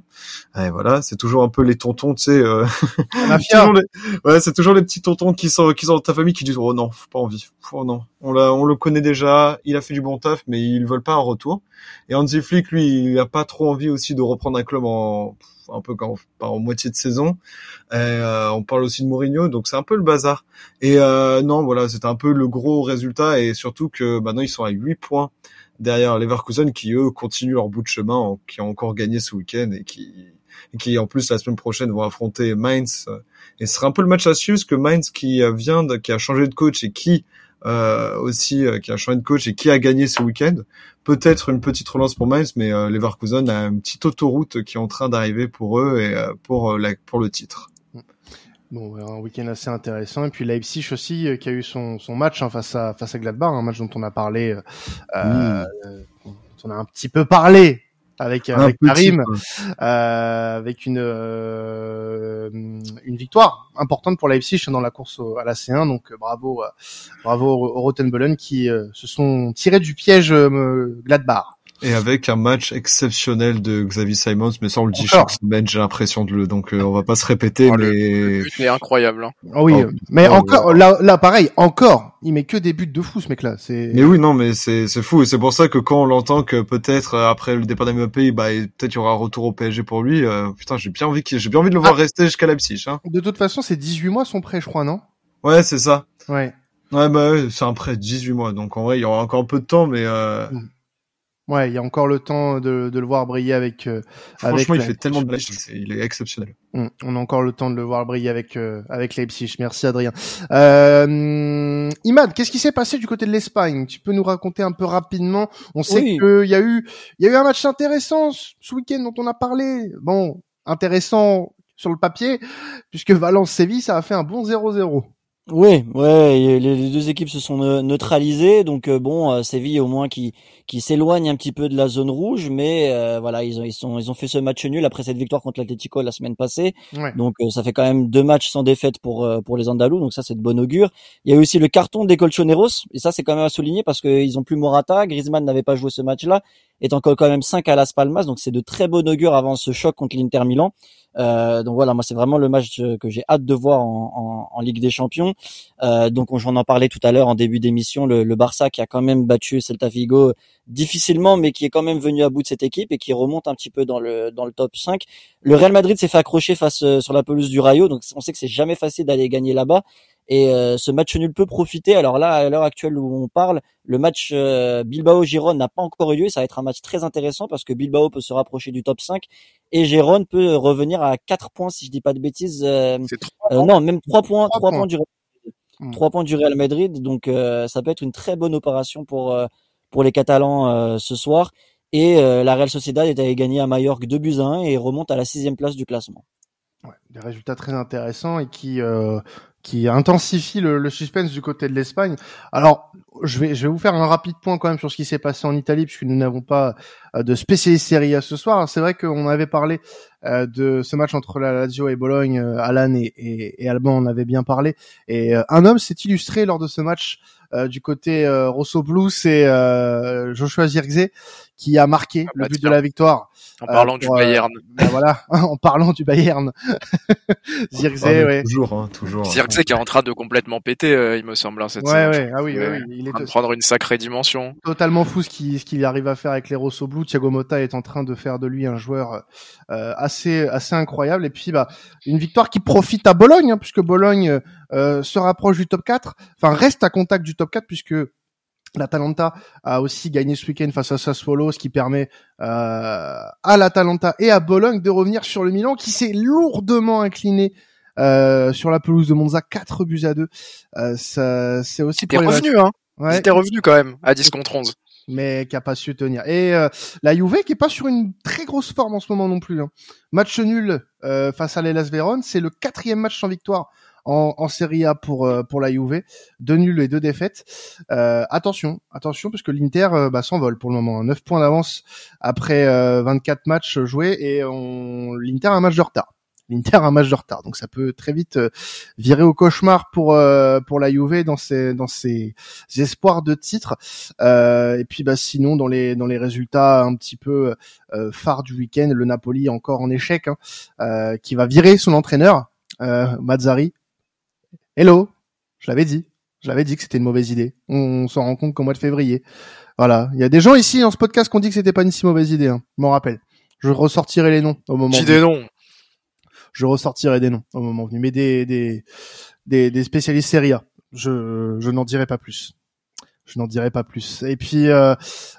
[SPEAKER 4] Et voilà, c'est toujours un peu les tontons, tu sais. euh, les- ouais, c'est toujours les petits tontons qui sont qui sont dans ta famille qui disent oh non, faut pas envie, oh non, on l'a, on le connaît déjà, il a fait du bon taf, mais ils veulent pas un retour. Et Hansi Flick, lui, il a pas trop envie aussi de reprendre un club en un peu quand pas en moitié de saison. Euh, on parle aussi de Mourinho, donc c'est un peu le bazar. Et euh, non, voilà, c'est un peu le gros résultat et surtout que maintenant ils sont à 8 points derrière Leverkusen qui eux continuent leur bout de chemin, qui ont encore gagné ce week-end et qui qui en plus la semaine prochaine vont affronter Mainz. Et ce sera un peu le match à suivre, parce que Mainz qui euh, vient, de, qui a changé de coach et qui aussi euh, qui a changé de coach et qui a gagné ce week-end. Peut-être une petite relance pour Mainz, mais euh, Leverkusen a une petite autoroute qui est en train d'arriver pour eux et euh, pour euh, la, pour le titre.
[SPEAKER 1] Bon, un week-end assez intéressant. Et puis Leipzig aussi, euh, qui a eu son, son match hein, face à face à Gladbach, un match dont on a parlé, euh, euh, dont on a un petit peu parlé avec
[SPEAKER 4] Un
[SPEAKER 1] avec Karim, euh, avec une euh, une victoire importante pour Leipzig dans la course au- à la C1. Donc euh, bravo, euh, bravo aux Rotenbullen qui euh, se sont tirés du piège euh, Gladbach.
[SPEAKER 4] Et avec un match exceptionnel de Xavier Simons, mais ça on le dit
[SPEAKER 1] Encore.
[SPEAKER 4] chaque semaine, j'ai l'impression de le, donc euh, on va pas se répéter,
[SPEAKER 3] Oh,
[SPEAKER 4] mais
[SPEAKER 3] Le but est incroyable. hein.
[SPEAKER 1] Ah oui,
[SPEAKER 4] Oh,
[SPEAKER 1] euh, mais
[SPEAKER 4] oh,
[SPEAKER 1] encore là, là pareil, encore, il met que des buts de fou ce mec-là. C'est
[SPEAKER 4] Mais oui, non, mais c'est c'est fou et c'est pour ça que quand on l'entend que peut-être euh, après le départ d'Mbappé, bah peut-être il y aura un retour au PSG pour lui. euh, putain, j'ai bien envie qu'il- j'ai bien envie de le voir rester jusqu'à Leipzig. Hein.
[SPEAKER 1] de toute façon, c'est 18 mois son prêt, je crois, non?
[SPEAKER 4] Ouais, c'est ça.
[SPEAKER 1] Ouais.
[SPEAKER 4] Ouais, bah ouais, c'est un prêt de 18 mois, donc en vrai il y aura encore un peu de temps, mais euh,
[SPEAKER 1] Ouais, il y a encore le temps de, de le voir briller avec. euh,
[SPEAKER 4] franchement
[SPEAKER 1] avec
[SPEAKER 4] il fait tellement de il est exceptionnel.
[SPEAKER 1] Hum, On a encore le temps de le voir briller avec euh, avec Leipzig. Merci Adrien. Euh, Imad, qu'est-ce qui s'est passé du côté de l'Espagne? Tu peux nous raconter un peu rapidement? On sait
[SPEAKER 2] Oui.
[SPEAKER 1] qu'il y a eu il y a eu un match intéressant ce ce week-end dont on a parlé. Bon, intéressant sur le papier puisque Valence-Séville ça a fait un bon 0-0.
[SPEAKER 2] Oui, ouais, les, deux équipes se sont ne- neutralisées, donc euh, bon, euh, Séville au moins qui qui s'éloigne un petit peu de la zone rouge, mais euh, voilà, ils ont ils sont ils ont fait ce match nul après cette victoire contre l'Atlético la semaine passée,
[SPEAKER 1] Ouais.
[SPEAKER 2] donc euh, ça fait quand même deux matchs sans défaite pour pour les Andalous, donc ça c'est de bon augure. Il y a eu aussi le carton des Colchoneros, et ça c'est quand même à souligner parce qu'ils ont plus Morata, Griezmann n'avait pas joué ce match-là, est encore quand même 5 à Las Palmas, donc c'est de très bon augure avant ce choc contre l'Inter Milan. Euh, donc voilà, moi c'est vraiment le match euh, que j'ai hâte de voir en, en, en Ligue des Champions. Euh, donc on, j'en en parlais tout à l'heure en début d'émission, le, le Barça qui a quand même battu Celta Vigo difficilement, mais qui est quand même venu à bout de cette équipe et qui remonte un petit peu dans le dans le top 5. Le Real Madrid s'est fait accrocher face euh, sur la pelouse du Rayo, donc on sait que c'est jamais facile d'aller gagner là-bas. Et euh, ce match nul peut profiter. Alors là, à l'heure actuelle où on parle, le match euh, Bilbao-Giron n'a pas encore eu lieu. Ça va être un match très intéressant parce que Bilbao peut se rapprocher du top 5 et Giron peut revenir à 4 points si je dis pas de bêtises. euh, euh, non, même 3 points,
[SPEAKER 1] Trois
[SPEAKER 2] 3
[SPEAKER 1] points.
[SPEAKER 2] points du
[SPEAKER 1] Mm.
[SPEAKER 2] 3 points du Real Madrid. Donc euh, ça peut être une très bonne opération pour euh, pour les Catalans euh, ce soir. Et euh, la Real Sociedad est allée gagner à Majorque 2 buts à 1 et remonte à la sixième place du classement.
[SPEAKER 1] Ouais, des résultats très intéressants et qui euh, qui intensifient le, le suspense du côté de l'Espagne. Alors, je vais je vais vous faire un rapide point quand même sur ce qui s'est passé en Italie puisque nous n'avons pas euh, de spécialiste Serie A ce soir. C'est vrai qu'on avait parlé euh, de ce match entre la Lazio et Bologne. Euh, Alan et, et, et, Alban en avaient bien parlé. Et un homme s'est illustré lors de ce match du côté Rosso Blue, c'est Joshua Zirkzee qui a marqué ah le bah but de la victoire.
[SPEAKER 3] En parlant du Bayern.
[SPEAKER 1] Ben voilà, en parlant du Bayern. Zirkzee, ouais.
[SPEAKER 4] Toujours, hein, toujours.
[SPEAKER 3] Zirkzee qui est en train de complètement péter, il me semble, hein, cette
[SPEAKER 1] ouais, ouais, ah oui, oui,
[SPEAKER 3] il est en train de prendre une sacrée dimension.
[SPEAKER 1] Totalement fou ce qu'il ce qu'il arrive à faire avec les Rosso Blue. Thiago Motta est en train de faire de lui un joueur euh, assez assez incroyable. Et puis bah une victoire qui profite à Bologne, hein, puisque Bologne euh, se rapproche du top 4, enfin reste à contact du top 4 puisque L'Atalanta a aussi gagné ce week-end face à Sassuolo, ce qui permet euh, à l'Atalanta et à Bologne de revenir sur le Milan, qui s'est lourdement incliné euh, sur la pelouse de Monza, 4 buts à 2. Euh, ça, c'est aussi
[SPEAKER 3] pour revenu, hein. Ouais. C'était revenu quand même à 10 contre 11
[SPEAKER 1] mais qui a pas su tenir. Et euh, la Juve qui est pas sur une très grosse forme en ce moment non plus. Hein. Match nul euh, face à l'Elas Vérone, c'est le quatrième match sans victoire en, en Serie A pour euh, pour la Juve, deux nuls et deux défaites. attention, attention parce que l'Inter bah, s'envole pour le moment, 9 points d'avance après 24 matchs joués et on... l'Inter a un match de retard l'Inter a un match de retard. Donc ça peut très vite euh, virer au cauchemar pour euh, pour la Juve dans ses dans ses espoirs de titre. Euh, et puis bah sinon dans les dans les résultats un petit peu phares du week-end, le Napoli encore en échec, hein, qui va virer son entraîneur Mazzari. Hello, je l'avais dit. Je l'avais dit que c'était une mauvaise idée. On, s'en rend compte qu'au mois de février. Voilà. Il y a des gens ici dans ce podcast qui ont dit que c'était pas une si mauvaise idée. Hein. Je m'en rappelle. Je ressortirai les noms au moment.
[SPEAKER 3] Des noms
[SPEAKER 1] je ressortirai des noms au moment venu, mais des des des, des spécialistes Serie A. Je je n'en dirai pas plus. Je n'en dirai pas plus. Et puis euh,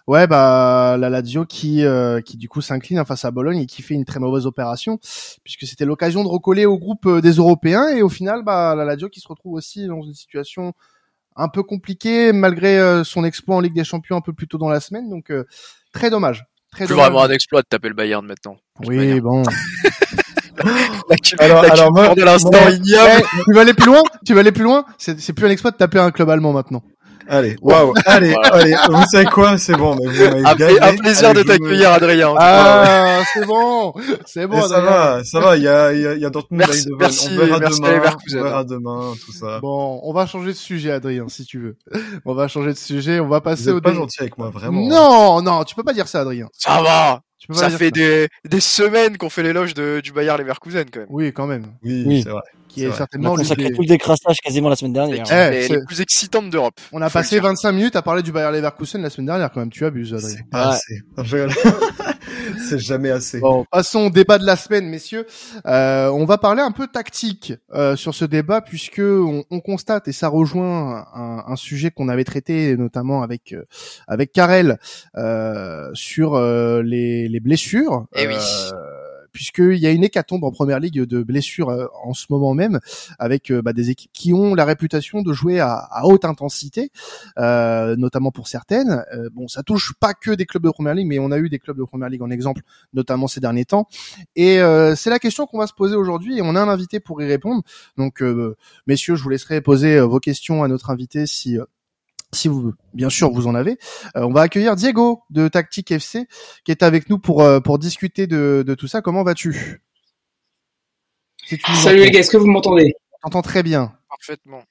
[SPEAKER 1] ouais bah la Lazio qui euh, qui du coup s'incline face à Bologne et qui fait une très mauvaise opération puisque c'était l'occasion de recoller au groupe euh, des Européens et au final bah la Lazio qui se retrouve aussi dans une situation un peu compliquée malgré euh, son exploit en Ligue des Champions un peu plus tôt dans la semaine donc très dommage. Très
[SPEAKER 3] Plus vraiment un exploit de taper le Bayern maintenant.
[SPEAKER 1] Oui bon.
[SPEAKER 3] alors, alors moi, de l'instant
[SPEAKER 1] tu vas aller plus loin Tu vas aller plus loin C'est plus un exploit de taper un club allemand maintenant.
[SPEAKER 4] Allez, waouh, allez, allez, vous savez quoi, c'est bon, mais vous
[SPEAKER 3] un, un plaisir de t'accueillir, Adrien.
[SPEAKER 1] Ah, c'est bon, c'est bon,
[SPEAKER 4] Ça va, ça va, il y a, il y a, il y a Dortmund
[SPEAKER 3] merci, merci, on verra merci
[SPEAKER 4] demain, on verra demain, tout ça.
[SPEAKER 1] Bon, on va changer de sujet, Adrien, si tu veux. On va changer de sujet, on va passer
[SPEAKER 4] vous
[SPEAKER 1] au.
[SPEAKER 4] pas gentil avec moi, vraiment.
[SPEAKER 1] Non, non, tu peux pas dire ça, Adrien.
[SPEAKER 3] Ça va. Ça fait des, des semaines qu'on fait l'éloge de, du Bayard Leverkusen quand même.
[SPEAKER 1] Oui, quand même.
[SPEAKER 4] Oui, oui. c'est vrai.
[SPEAKER 1] Qui est, certainement on
[SPEAKER 2] a consacré tout le décrassage quasiment la semaine dernière.
[SPEAKER 3] Eh, les, plus excitantes d'Europe.
[SPEAKER 1] On a passé 25 minutes à parler du Bayard Leverkusen la semaine dernière quand même. Tu abuses, Adrien.
[SPEAKER 4] C'est pas assez. c'est jamais assez.
[SPEAKER 1] Bon, passons au débat de la semaine, messieurs. Euh, on va parler un peu tactique euh, sur ce débat puisque on, on constate et ça rejoint un, un sujet qu'on avait traité notamment avec euh, avec Karel euh, sur euh, les, les blessures.
[SPEAKER 3] Eh oui
[SPEAKER 1] puisqu'il y a une hécatombe en première ligue de blessures euh, en ce moment même, avec euh, bah, des équipes qui ont la réputation de jouer à, haute intensité, euh, notamment pour certaines. Bon, ça touche pas que des clubs de première ligue, mais on a eu des clubs de première ligue en exemple, notamment ces derniers temps. Et c'est la question qu'on va se poser aujourd'hui, et on a un invité pour y répondre. Donc, messieurs, je vous laisserai poser vos questions à notre invité si si vous, bien sûr, vous en avez. Euh, on va accueillir Diego de Tactique FC qui est avec nous pour euh, pour discuter de, de tout ça. Comment vas-tu?
[SPEAKER 5] Salut les gars, est-ce que vous m'entendez?
[SPEAKER 1] J'entends très bien.
[SPEAKER 3] Parfaitement.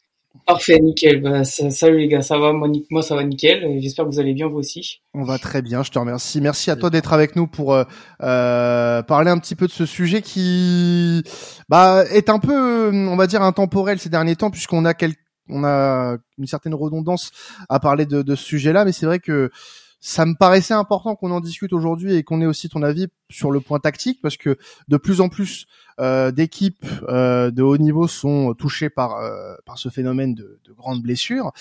[SPEAKER 5] Parfait, nickel. Bah, salut les gars, ça va moi, moi ça va nickel. J'espère que vous allez bien vous aussi.
[SPEAKER 1] On va très bien, je te remercie. Merci à toi d'être avec nous pour euh, parler un petit peu de ce sujet qui bah, est un peu, on va dire, intemporel ces derniers temps puisqu'on a quelques on a une certaine redondance à parler de, de ce sujet-là, mais c'est vrai que ça me paraissait important qu'on en discute aujourd'hui et qu'on ait aussi ton avis sur le point tactique, parce que de plus en plus euh, d'équipes euh, de haut niveau sont touchées par euh, par ce phénomène de, de grandes blessures,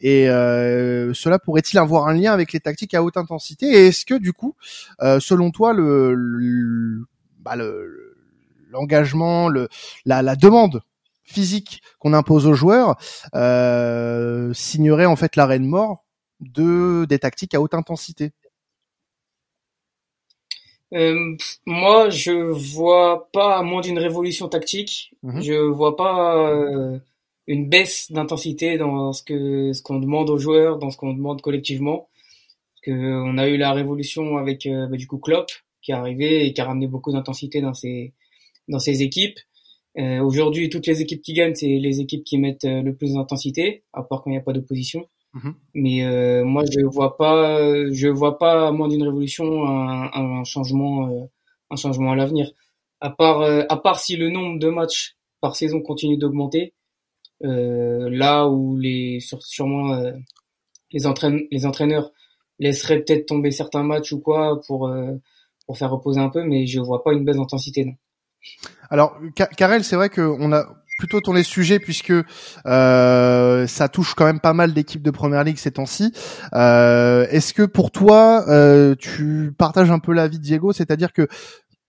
[SPEAKER 1] et euh, cela pourrait-il avoir un lien avec les tactiques à haute intensité? Et est-ce que du coup, euh, selon toi, le, le bah le l'engagement, le, la demande physique qu'on impose aux joueurs euh, signerait en fait l'arrêt de mort de des tactiques à haute intensité.
[SPEAKER 5] Euh, moi, je vois pas, à moins d'une révolution tactique, mhm. je vois pas euh, une baisse d'intensité dans ce que ce qu'on demande aux joueurs, dans ce qu'on demande collectivement. Parce que on a eu la révolution avec bah, du coup Klopp, qui est arrivé et qui a ramené beaucoup d'intensité dans ses dans ses équipes. Euh, Aujourd'hui, toutes les équipes qui gagnent, c'est les équipes qui mettent euh, le plus d'intensité, à part quand il n'y a pas d'opposition. Mhm. Mais euh, moi, je vois pas, je vois pas à moins d'une révolution un, un changement, euh, un changement à l'avenir. À part, euh, à part si le nombre de matchs par saison continue d'augmenter, là où les sûrement les, entraîne, les entraîneurs laisseraient peut-être tomber certains matchs ou quoi pour pour faire reposer un peu, mais je vois pas une baisse d'intensité. Non.
[SPEAKER 1] Alors, Karel, c'est vrai qu'on a plutôt tourné le sujet puisque euh, ça touche quand même pas mal d'équipes de première ligue ces temps-ci. Euh, Est-ce que pour toi, euh, tu partages un peu l'avis de Diego, c'est-à-dire que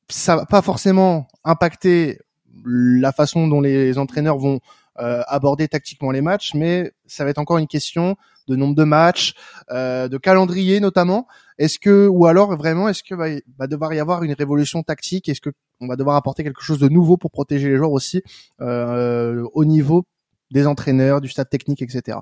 [SPEAKER 1] ça va pas forcément impacter la façon dont les entraîneurs vont euh, aborder tactiquement les matchs, mais ça va être encore une question de nombre de matchs, euh, de calendrier notamment. Est-ce que, ou alors vraiment, est-ce que va, va, devoir y avoir une révolution tactique? Est-ce que on va devoir apporter quelque chose de nouveau pour protéger les joueurs aussi euh, au niveau des entraîneurs, du stade technique, etc.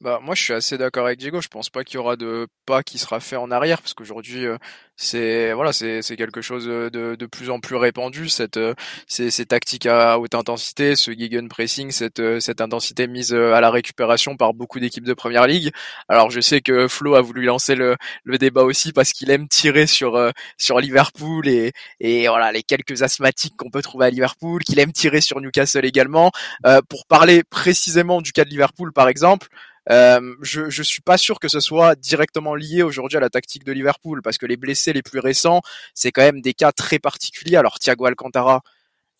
[SPEAKER 3] Bah moi je suis assez d'accord avec Diego. Je pense pas qu'il y aura de pas qui sera fait en arrière parce qu'aujourd'hui euh, c'est voilà c'est c'est quelque chose de, de plus en plus répandu cette euh, ces, ces tactiques à haute intensité, ce gegen pressing, cette euh, cette intensité mise à la récupération par beaucoup d'équipes de première ligue. Alors je sais que Flo a voulu lancer le le débat aussi parce qu'il aime tirer sur sur Liverpool et et voilà les quelques asthmatiques qu'on peut trouver à Liverpool, qu'il aime tirer sur Newcastle également. pour parler précisément du cas de Liverpool par exemple. Euh, je, je suis pas sûr que ce soit directement lié aujourd'hui à la tactique de Liverpool parce que les blessés les plus récents, c'est quand même des cas très particuliers. Alors Thiago Alcantara,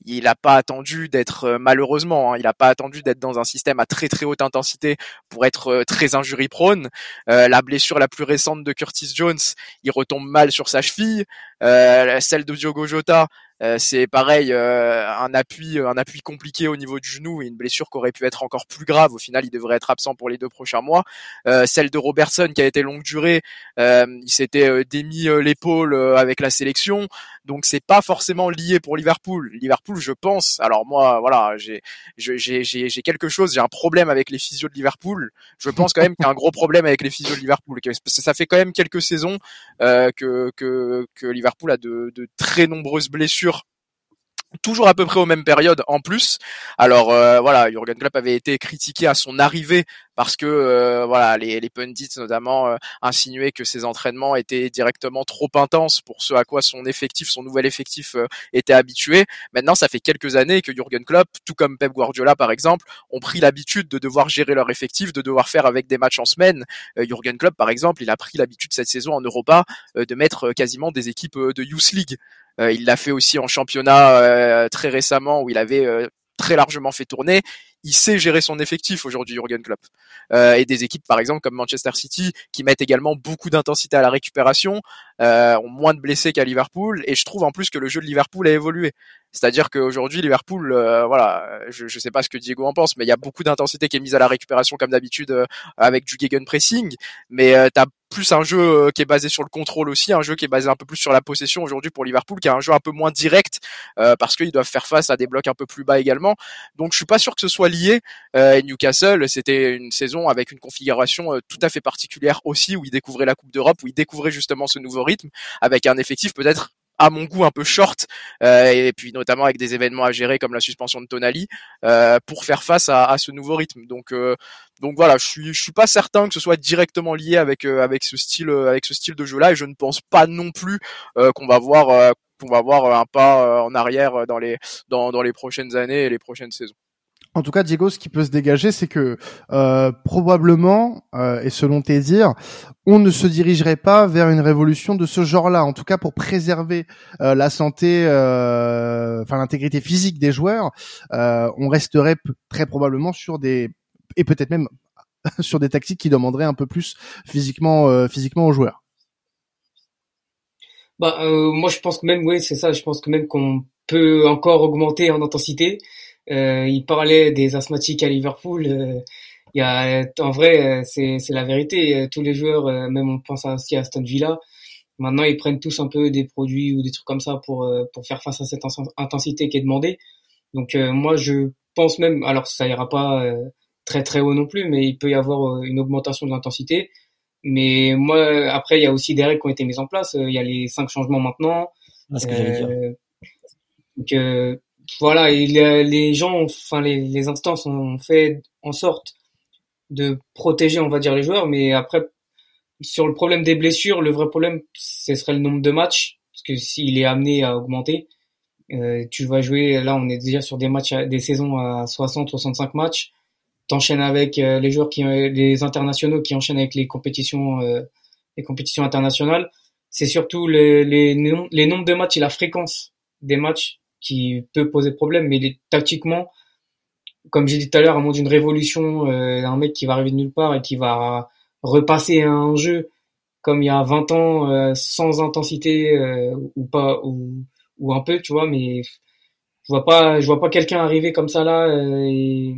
[SPEAKER 3] il n'a pas attendu d'être euh, malheureusement, hein, il n'a pas attendu d'être dans un système à très très haute intensité pour être euh, très injury prone. Euh, la blessure la plus récente de Curtis Jones, il retombe mal sur sa cheville. Euh, celle de Diogo Jota, euh, c'est pareil, euh, un appui, un appui compliqué au niveau du genou et une blessure qui aurait pu être encore plus grave. Au final, il devrait être absent pour les deux prochains mois. Euh, celle de Robertson qui a été longue durée, il s'était démis l'épaule avec la sélection, donc c'est pas forcément lié pour Liverpool. Liverpool, je pense. Alors moi, voilà, j'ai j'ai quelque chose, j'ai un problème avec les physios de Liverpool. Je pense quand même qu'il y a un gros problème avec les physios de Liverpool. Ça fait quand même quelques saisons que que que Liverpool a de, de très nombreuses blessures toujours à peu près aux mêmes périodes en plus. Alors euh, voilà, Jurgen Klopp avait été critiqué à son arrivée parce que euh, voilà, les, pundits notamment euh, insinuaient que ses entraînements étaient directement trop intenses pour ce à quoi son effectif, son nouvel effectif était habitué. Maintenant, ça fait quelques années que Jurgen Klopp, tout comme Pep Guardiola par exemple, ont pris l'habitude de devoir gérer leur effectif, de devoir faire avec des matchs en semaine. Jurgen Klopp par exemple, il a pris l'habitude cette saison en Europa de mettre quasiment des équipes de Youth League. Euh, il l'a fait aussi en championnat euh, très récemment où il avait euh, très largement fait tourner. Il sait gérer son effectif aujourd'hui, Jurgen Klopp. Euh, et des équipes, par exemple, comme Manchester City, qui mettent également beaucoup d'intensité à la récupération, euh, ont moins de blessés qu'à Liverpool. Et je trouve en plus que le jeu de Liverpool a évolué. C'est-à-dire qu'aujourd'hui, Liverpool, euh, voilà, je ne sais pas ce que Diego en pense, mais il y a beaucoup d'intensité qui est mise à la récupération comme d'habitude avec du gegenpressing. Mais euh, t'as plus un jeu euh, qui est basé sur le contrôle aussi, un jeu qui est basé un peu plus sur la possession aujourd'hui pour Liverpool, qui est un jeu un peu moins direct euh, parce qu'ils doivent faire face à des blocs un peu plus bas également. Donc je suis pas sûr que ce soit lié. Euh, Newcastle, c'était une saison avec une configuration tout à fait particulière aussi, où ils découvraient la Coupe d'Europe, où ils découvraient justement ce nouveau rythme, avec un effectif peut-être à mon goût un peu short euh, et puis notamment avec des événements à gérer comme la suspension de Tonali euh, pour faire face à, à, ce nouveau rythme. Donc euh, donc voilà je suis je suis pas certain que ce soit directement lié avec euh, avec ce style euh, avec ce style de jeu là et je ne pense pas non plus euh, qu'on va voir qu'on va voir un pas en arrière dans les dans dans les prochaines années et les prochaines saisons
[SPEAKER 1] en tout cas, Diego, ce qui peut se dégager, c'est que euh, probablement, euh, et selon tes dires, on ne se dirigerait pas vers une révolution de ce genre-là. En tout cas, pour préserver euh, la santé, euh, enfin l'intégrité physique des joueurs, euh, on resterait très probablement sur des et peut-être même sur des tactiques qui demanderaient un peu plus physiquement, euh, physiquement aux joueurs.
[SPEAKER 5] Bah, moi, je pense que même, oui, c'est ça. Je pense que même qu'on peut encore augmenter en intensité. Euh, il parlait des asthmatiques à Liverpool. Euh, il y a, en vrai, euh, c'est, c'est la vérité. Tous les joueurs, même on pense aussi à Aston Villa, maintenant ils prennent tous un peu des produits ou des trucs comme ça pour pour faire face à cette intensité qui est demandée. Donc moi je pense même, alors ça ira pas très très haut non plus, mais il peut y avoir une augmentation de l'intensité. Mais moi, après, il y a aussi des règles qui ont été mises en place. Il y a les cinq changements maintenant.
[SPEAKER 2] Ah, ce que dire.
[SPEAKER 5] Euh, donc euh, voilà, et les, gens, enfin les, les instances ont fait en sorte de protéger, on va dire, les joueurs. Mais après, sur le problème des blessures, le vrai problème, ce serait le nombre de matchs, parce que s'il est amené à augmenter, euh, tu vas jouer. Là, on est déjà sur des matchs, des saisons à 60, 65 matchs. T'enchaînes avec euh, les joueurs qui, les internationaux qui enchaînent avec les compétitions, euh, les compétitions internationales. C'est surtout les, les, les nombres de matchs et la fréquence des matchs qui peut poser problème, mais tactiquement, comme j'ai dit tout à l'heure, à moins d'une révolution, euh, un mec qui va arriver de nulle part et qui va repasser un jeu comme il y a 20 ans, euh, sans intensité euh, ou pas, ou, ou un peu, tu vois, mais je vois pas, je vois pas quelqu'un arriver comme ça là euh, et,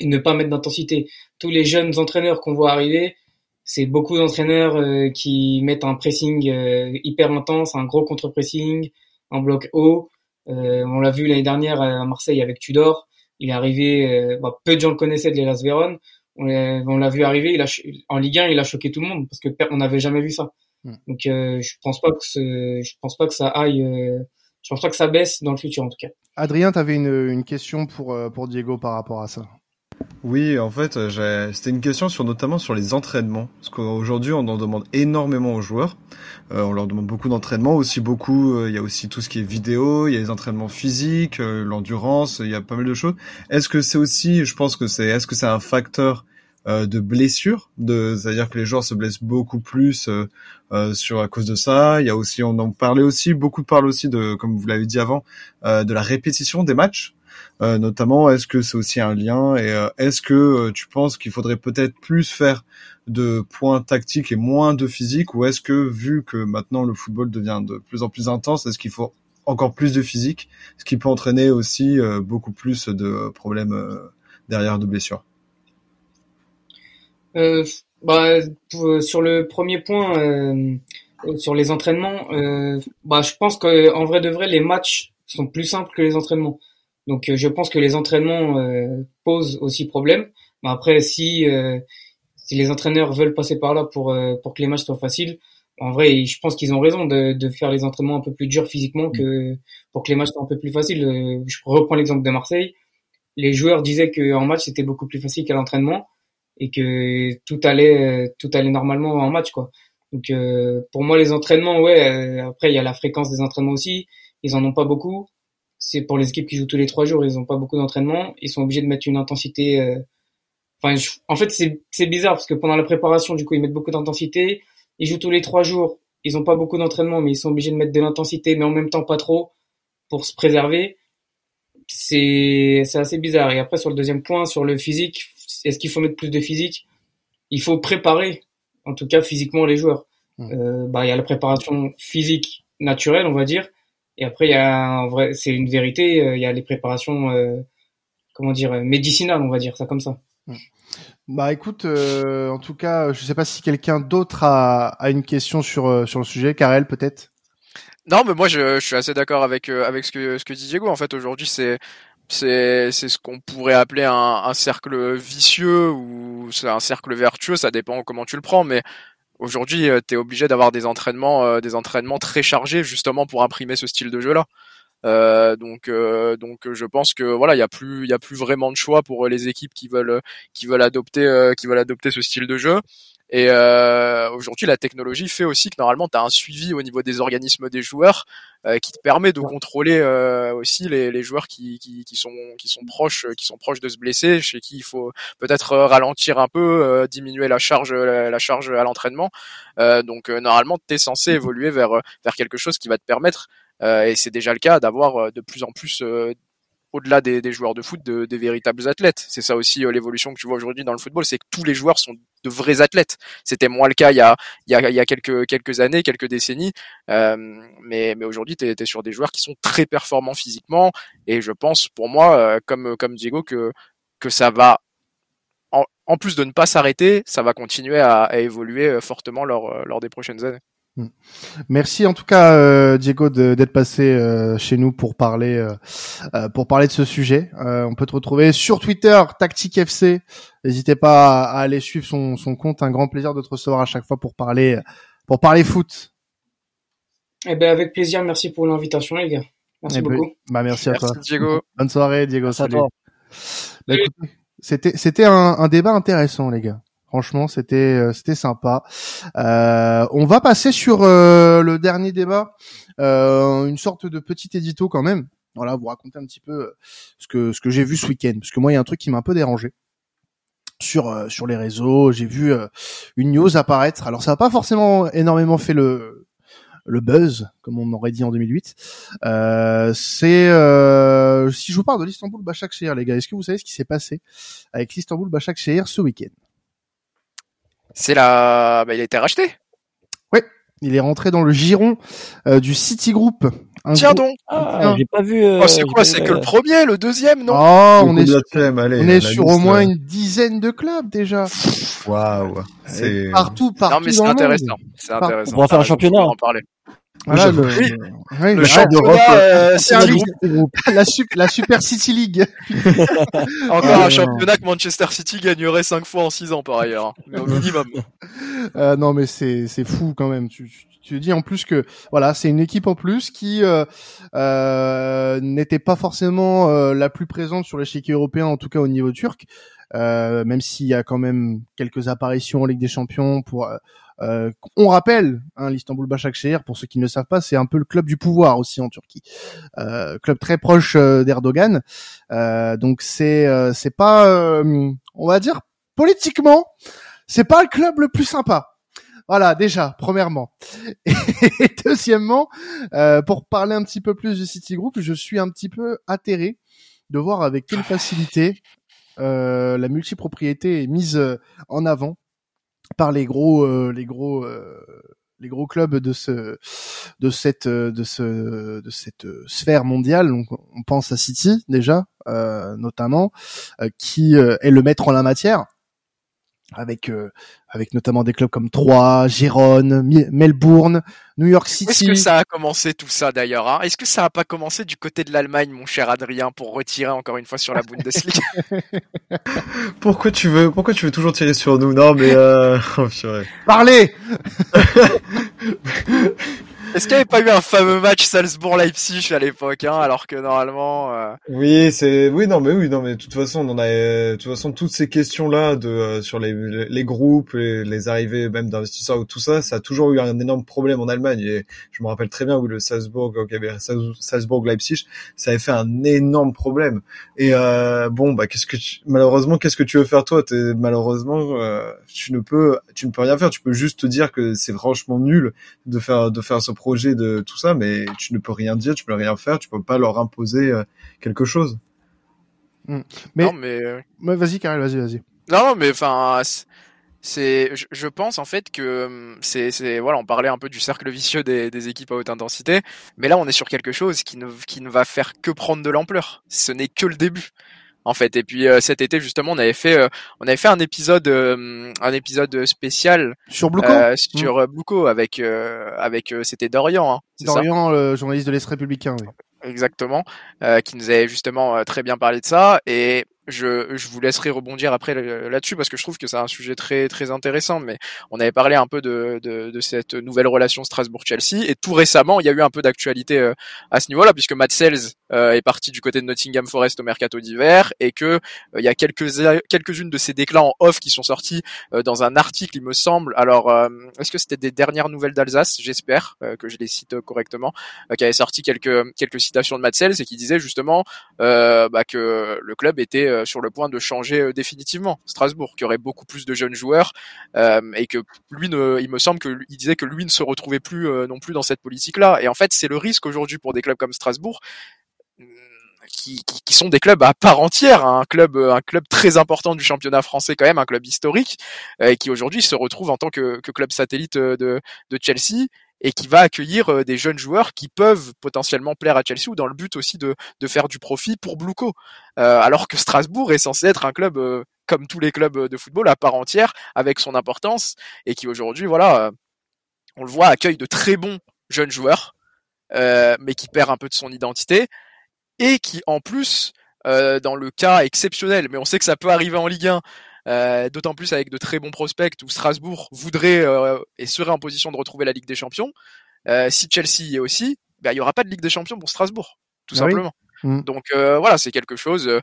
[SPEAKER 5] et, ne pas mettre d'intensité. Tous les jeunes entraîneurs qu'on voit arriver, c'est beaucoup d'entraîneurs euh, qui mettent un pressing euh, hyper intense, un gros contre-pressing, un bloc haut. On l'a vu l'année dernière à Marseille avec Tudor. Il est arrivé, bah, peu de gens le connaissaient de l'Elas Véron. On l'a vu arriver, il a, en Ligue 1, il a choqué tout le monde parce que on n'avait jamais vu ça. Mm. Donc euh, je pense pas que ce, je pense pas que ça aille, euh, je pense pas que ça baisse dans le futur en tout cas.
[SPEAKER 1] Adrien, tu avais une, une question pour pour Diego par rapport à ça.
[SPEAKER 4] Oui, en fait, c'était une question sur notamment sur les entraînements, parce qu'aujourd'hui on en demande énormément aux joueurs. Euh, on leur demande beaucoup d'entraînements, aussi beaucoup. Euh, il y a aussi tout ce qui est vidéo, il y a les entraînements physiques, euh, l'endurance, il y a pas mal de choses. Est-ce que c'est aussi, je pense que c'est, est-ce que c'est un facteur de blessure, de, c'est-à-dire que les joueurs se blessent beaucoup plus sur à cause de ça? Il y a aussi, on en parlait aussi, beaucoup parlent aussi de, comme vous l'avez dit avant, de la répétition des matchs. Euh, notamment, est-ce que c'est aussi un lien et euh, est-ce que euh, tu penses qu'il faudrait peut-être plus faire de points tactiques et moins de physique ou est-ce que vu que maintenant le football devient de plus en plus intense, est-ce qu'il faut encore plus de physique, ce qui peut entraîner aussi beaucoup plus de problèmes derrière de blessures?
[SPEAKER 5] Bah, sur le premier point, sur les entraînements, bah, je pense qu'en vrai de vrai, les matchs sont plus simples que les entraînements. Donc euh, je pense que les entraînements euh, posent aussi problème. Mais après, si euh, si les entraîneurs veulent passer par là pour pour que les matchs soient faciles, en vrai, je pense qu'ils ont raison de, de faire les entraînements un peu plus durs physiquement que pour que les matchs soient un peu plus faciles. Je reprends l'exemple de Marseille. Les joueurs disaient qu'en match c'était beaucoup plus facile qu'à l'entraînement et que tout allait tout allait normalement en match quoi. Donc pour moi les entraînements ouais après il y a la fréquence des entraînements aussi, ils en ont pas beaucoup c'est pour les équipes qui jouent tous les trois jours, ils n'ont pas beaucoup d'entraînement, ils sont obligés de mettre une intensité. Euh... Enfin, en fait, c'est bizarre parce que pendant la préparation, du coup, ils mettent beaucoup d'intensité. Ils jouent tous les trois jours, ils n'ont pas beaucoup d'entraînement, mais ils sont obligés de mettre de l'intensité, mais en même temps pas trop pour se préserver. C'est c'est assez bizarre. Et après, sur le deuxième point, sur le physique, est-ce qu'il faut mettre plus de physique? Il faut préparer, en tout cas physiquement, les joueurs. Mmh. Euh, bah, il y a la préparation physique naturelle, on va dire, et après, il y a un vrai, c'est une vérité. Euh, il y a les préparations, euh, comment dire, médicinales, on va dire ça comme ça.
[SPEAKER 1] Mmh. Bah écoute, euh, en tout cas, je sais pas si quelqu'un d'autre a, a, une question sur euh, sur le sujet. Karel, peut-être?
[SPEAKER 3] Non, mais moi je, je suis assez d'accord avec avec ce que ce que dit Diego. En fait, aujourd'hui, c'est c'est c'est ce qu'on pourrait appeler un, un cercle vicieux ou c'est un cercle vertueux. Ça dépend comment tu le prends, mais Aujourd'hui, euh, tu es obligé d'avoir des entraînements, euh, des entraînements très chargés justement pour imprimer ce style de jeu-là. Euh, donc, donc, je pense que voilà, il y a plus, y a plus vraiment de choix pour les équipes qui veulent, qui veulent adopter, qui veulent adopter ce style de jeu. Et euh, aujourd'hui, la technologie fait aussi que normalement, tu as un suivi au niveau des organismes des joueurs euh, qui te permet de contrôler euh, aussi les, les joueurs qui, qui, qui, sont, qui sont proches, qui sont proches de se blesser, chez qui il faut peut-être ralentir un peu, euh, diminuer la charge, la, charge à l'entraînement. Euh, donc normalement, tu es censé évoluer vers, vers quelque chose qui va te permettre, et c'est déjà le cas, d'avoir de plus en plus au-delà des, des, joueurs de foot, de, des véritables athlètes. C'est ça aussi euh, l'évolution que tu vois aujourd'hui dans le football, c'est que tous les joueurs sont de vrais athlètes. C'était moins le cas il y a, il y a, il y a quelques, quelques années, quelques décennies, euh, mais, mais aujourd'hui, tu es, sur des joueurs qui sont très performants physiquement, et je pense, pour moi, euh, comme, comme Diego, que, que ça va, en, plus de ne pas s'arrêter, ça va continuer à, à évoluer euh, fortement lors, lors des prochaines années.
[SPEAKER 1] Hmm. Merci en tout cas euh, Diego d'être passé euh, chez nous pour parler euh, pour parler de ce sujet. on peut te retrouver sur Twitter Tactique FC. N'hésitez pas à, aller suivre son, son compte. Un grand plaisir de te recevoir à chaque fois pour parler pour parler foot.
[SPEAKER 5] Eh ben avec plaisir. Merci pour l'invitation les gars. Merci eh ben, beaucoup.
[SPEAKER 1] bah merci, à toi.
[SPEAKER 3] Diego.
[SPEAKER 1] Bonne soirée Diego. Salut. Bah, c'était c'était un, un débat intéressant les gars. Franchement, c'était euh, c'était sympa. Euh, on va passer sur euh, le dernier débat, une sorte de petit édito quand même. Voilà, vous raconter un petit peu ce que ce que j'ai vu ce week-end, parce que moi il y a un truc qui m'a un peu dérangé sur sur les réseaux. J'ai vu une news apparaître. Alors ça n'a pas forcément énormément fait le le buzz, comme on aurait dit en 2008. Euh, c'est si je vous parle de l'Istanbul Başakşehir, les gars, est-ce que vous savez ce qui s'est passé avec l'Istanbul Başakşehir ce week-end?
[SPEAKER 3] C'est la, bah, il a été racheté.
[SPEAKER 1] Oui, il est rentré dans le giron euh, du Citigroup.
[SPEAKER 3] Tiens donc.
[SPEAKER 2] Ah, j'ai pas vu. Euh,
[SPEAKER 3] oh, c'est quoi C'est que le premier, le deuxième, non
[SPEAKER 1] Oh, on est, sur, on est sur au moins une dizaine de clubs déjà.
[SPEAKER 4] Waouh.
[SPEAKER 1] C'est partout, partout. Non, mais c'est
[SPEAKER 3] intéressant. C'est intéressant.
[SPEAKER 2] On va faire un championnat. On va en
[SPEAKER 3] parler.
[SPEAKER 1] Voilà, le,
[SPEAKER 3] oui, le champ d'Europe, euh, c'est
[SPEAKER 1] la, la Super City League.
[SPEAKER 3] Encore un championnat que Manchester City gagnerait 5 fois en 6 ans par ailleurs, hein. mais au minimum.
[SPEAKER 1] Euh, non mais c'est c'est fou quand même. Tu, tu, tu, dis en plus que voilà, c'est une équipe en plus qui euh, euh, n'était pas forcément euh, la plus présente sur l'échiquier européen, en tout cas au niveau turc. Euh, même s'il y a quand même quelques apparitions en Ligue des Champions pour euh, euh, on rappelle, hein, l'Istanbul Başakşehir, pour ceux qui ne le savent pas, c'est un peu le club du pouvoir aussi en Turquie, euh, club très proche euh, d'Erdogan. Euh, donc c'est c'est pas, on va dire politiquement, c'est pas le club le plus sympa. Voilà, déjà, premièrement. Et deuxièmement, pour parler un petit peu plus du City Group, je suis un petit peu atterré de voir avec quelle facilité la multipropriété est mise en avant par les gros euh, les gros euh, les gros clubs de ce de cette de ce de cette sphère mondiale. On pense à City déjà euh, notamment qui est le maître en la matière avec euh, avec notamment des clubs comme Troyes, Gérone, Melbourne, New York City.
[SPEAKER 3] Est-ce que ça a commencé tout ça d'ailleurs hein? Est-ce que ça a pas commencé du côté de l'Allemagne, mon cher Adrien, pour retirer encore une fois sur la Bundesliga?
[SPEAKER 4] Pourquoi tu veux pourquoi tu veux toujours tirer sur nous? Non mais euh... oh,
[SPEAKER 1] Parlez
[SPEAKER 3] Est-ce qu'il n'y avait pas eu un fameux match Salzbourg-Leipzig à l'époque, hein, alors que normalement. Euh...
[SPEAKER 4] Oui, c'est oui non mais oui non mais de toute façon on en a de toute façon toutes ces questions là de euh, sur les, les groupes et les arrivées même d'investisseurs ou tout ça, ça a toujours eu un énorme problème en Allemagne. Et je me rappelle très bien où le Salzbourg quand il y avait Salzbourg-Leipzig, ça avait fait un énorme problème. Et euh, bon bah qu'est-ce que tu... malheureusement qu'est-ce que tu veux faire toi? Es, malheureusement euh, tu ne peux tu ne peux rien faire. Tu peux juste te dire que c'est franchement nul de faire de faire ce projet de tout ça, mais tu ne peux rien dire, tu peux rien faire, tu peux pas leur imposer euh, quelque chose.
[SPEAKER 1] Hmm. Mais, non, mais... Euh, vas-y, Karel, vas-y, vas-y.
[SPEAKER 3] Non, mais enfin, c'est, je, pense en fait que c'est, c'est, voilà, on parlait un peu du cercle vicieux des, des, équipes à haute intensité, mais là, on est sur quelque chose qui ne, qui ne va faire que prendre de l'ampleur. Ce n'est que le début en fait. Et puis euh, cet été justement, on avait fait euh, on avait fait un épisode euh, un épisode spécial
[SPEAKER 1] sur Bluco
[SPEAKER 3] sur mmh. avec avec c'était Dorian. Hein,
[SPEAKER 1] Dorian, le journaliste de l'Est républicain. Oui.
[SPEAKER 3] Exactement, qui nous avait justement très bien parlé de ça et je, je vous laisserai rebondir après là-dessus parce que je trouve que c'est un sujet très très intéressant. Mais on avait parlé un peu de, de, de cette nouvelle relation Strasbourg-Chelsea et tout récemment, il y a eu un peu d'actualité à ce niveau-là puisque Matt Sells euh, est parti du côté de Nottingham Forest au mercato d'hiver et que euh, il y a quelques quelques-unes de ces déclats en off qui sont sortis dans un article, il me semble. Alors, est-ce que c'était des dernières nouvelles d'Alsace? J'espère que je les cite correctement, qui avait sorti quelques quelques citations de Matt Sells et qui disait justement bah, que le club était euh, sur le point de changer euh, définitivement Strasbourg, qui aurait beaucoup plus de jeunes joueurs euh, et que lui, ne, il me semble que il disait que lui ne se retrouvait plus non plus dans cette politique-là. Et en fait, c'est le risque aujourd'hui pour des clubs comme Strasbourg. Qui, qui, sont des clubs à part entière, hein. un club, un club très important du championnat français quand même, un club historique, et qui aujourd'hui se retrouve en tant que, que club satellite de, de Chelsea et qui va accueillir des jeunes joueurs qui peuvent potentiellement plaire à Chelsea ou dans le but aussi de, de faire du profit pour Bluco. Euh, alors que Strasbourg est censé être un club euh, comme tous les clubs de football à part entière avec son importance et qui aujourd'hui voilà on le voit, accueille de très bons jeunes joueurs, euh, mais qui perd un peu de son identité et qui en plus, euh, dans le cas exceptionnel, mais on sait que ça peut arriver en Ligue 1, euh, d'autant plus avec de très bons prospects où Strasbourg voudrait euh, et serait en position de retrouver la Ligue des Champions. Euh, si Chelsea y est aussi, ben, il y aura pas de Ligue des Champions pour Strasbourg, tout
[SPEAKER 1] Ah oui.
[SPEAKER 3] simplement.
[SPEAKER 1] Mm.
[SPEAKER 3] Donc euh, voilà, c'est quelque chose euh,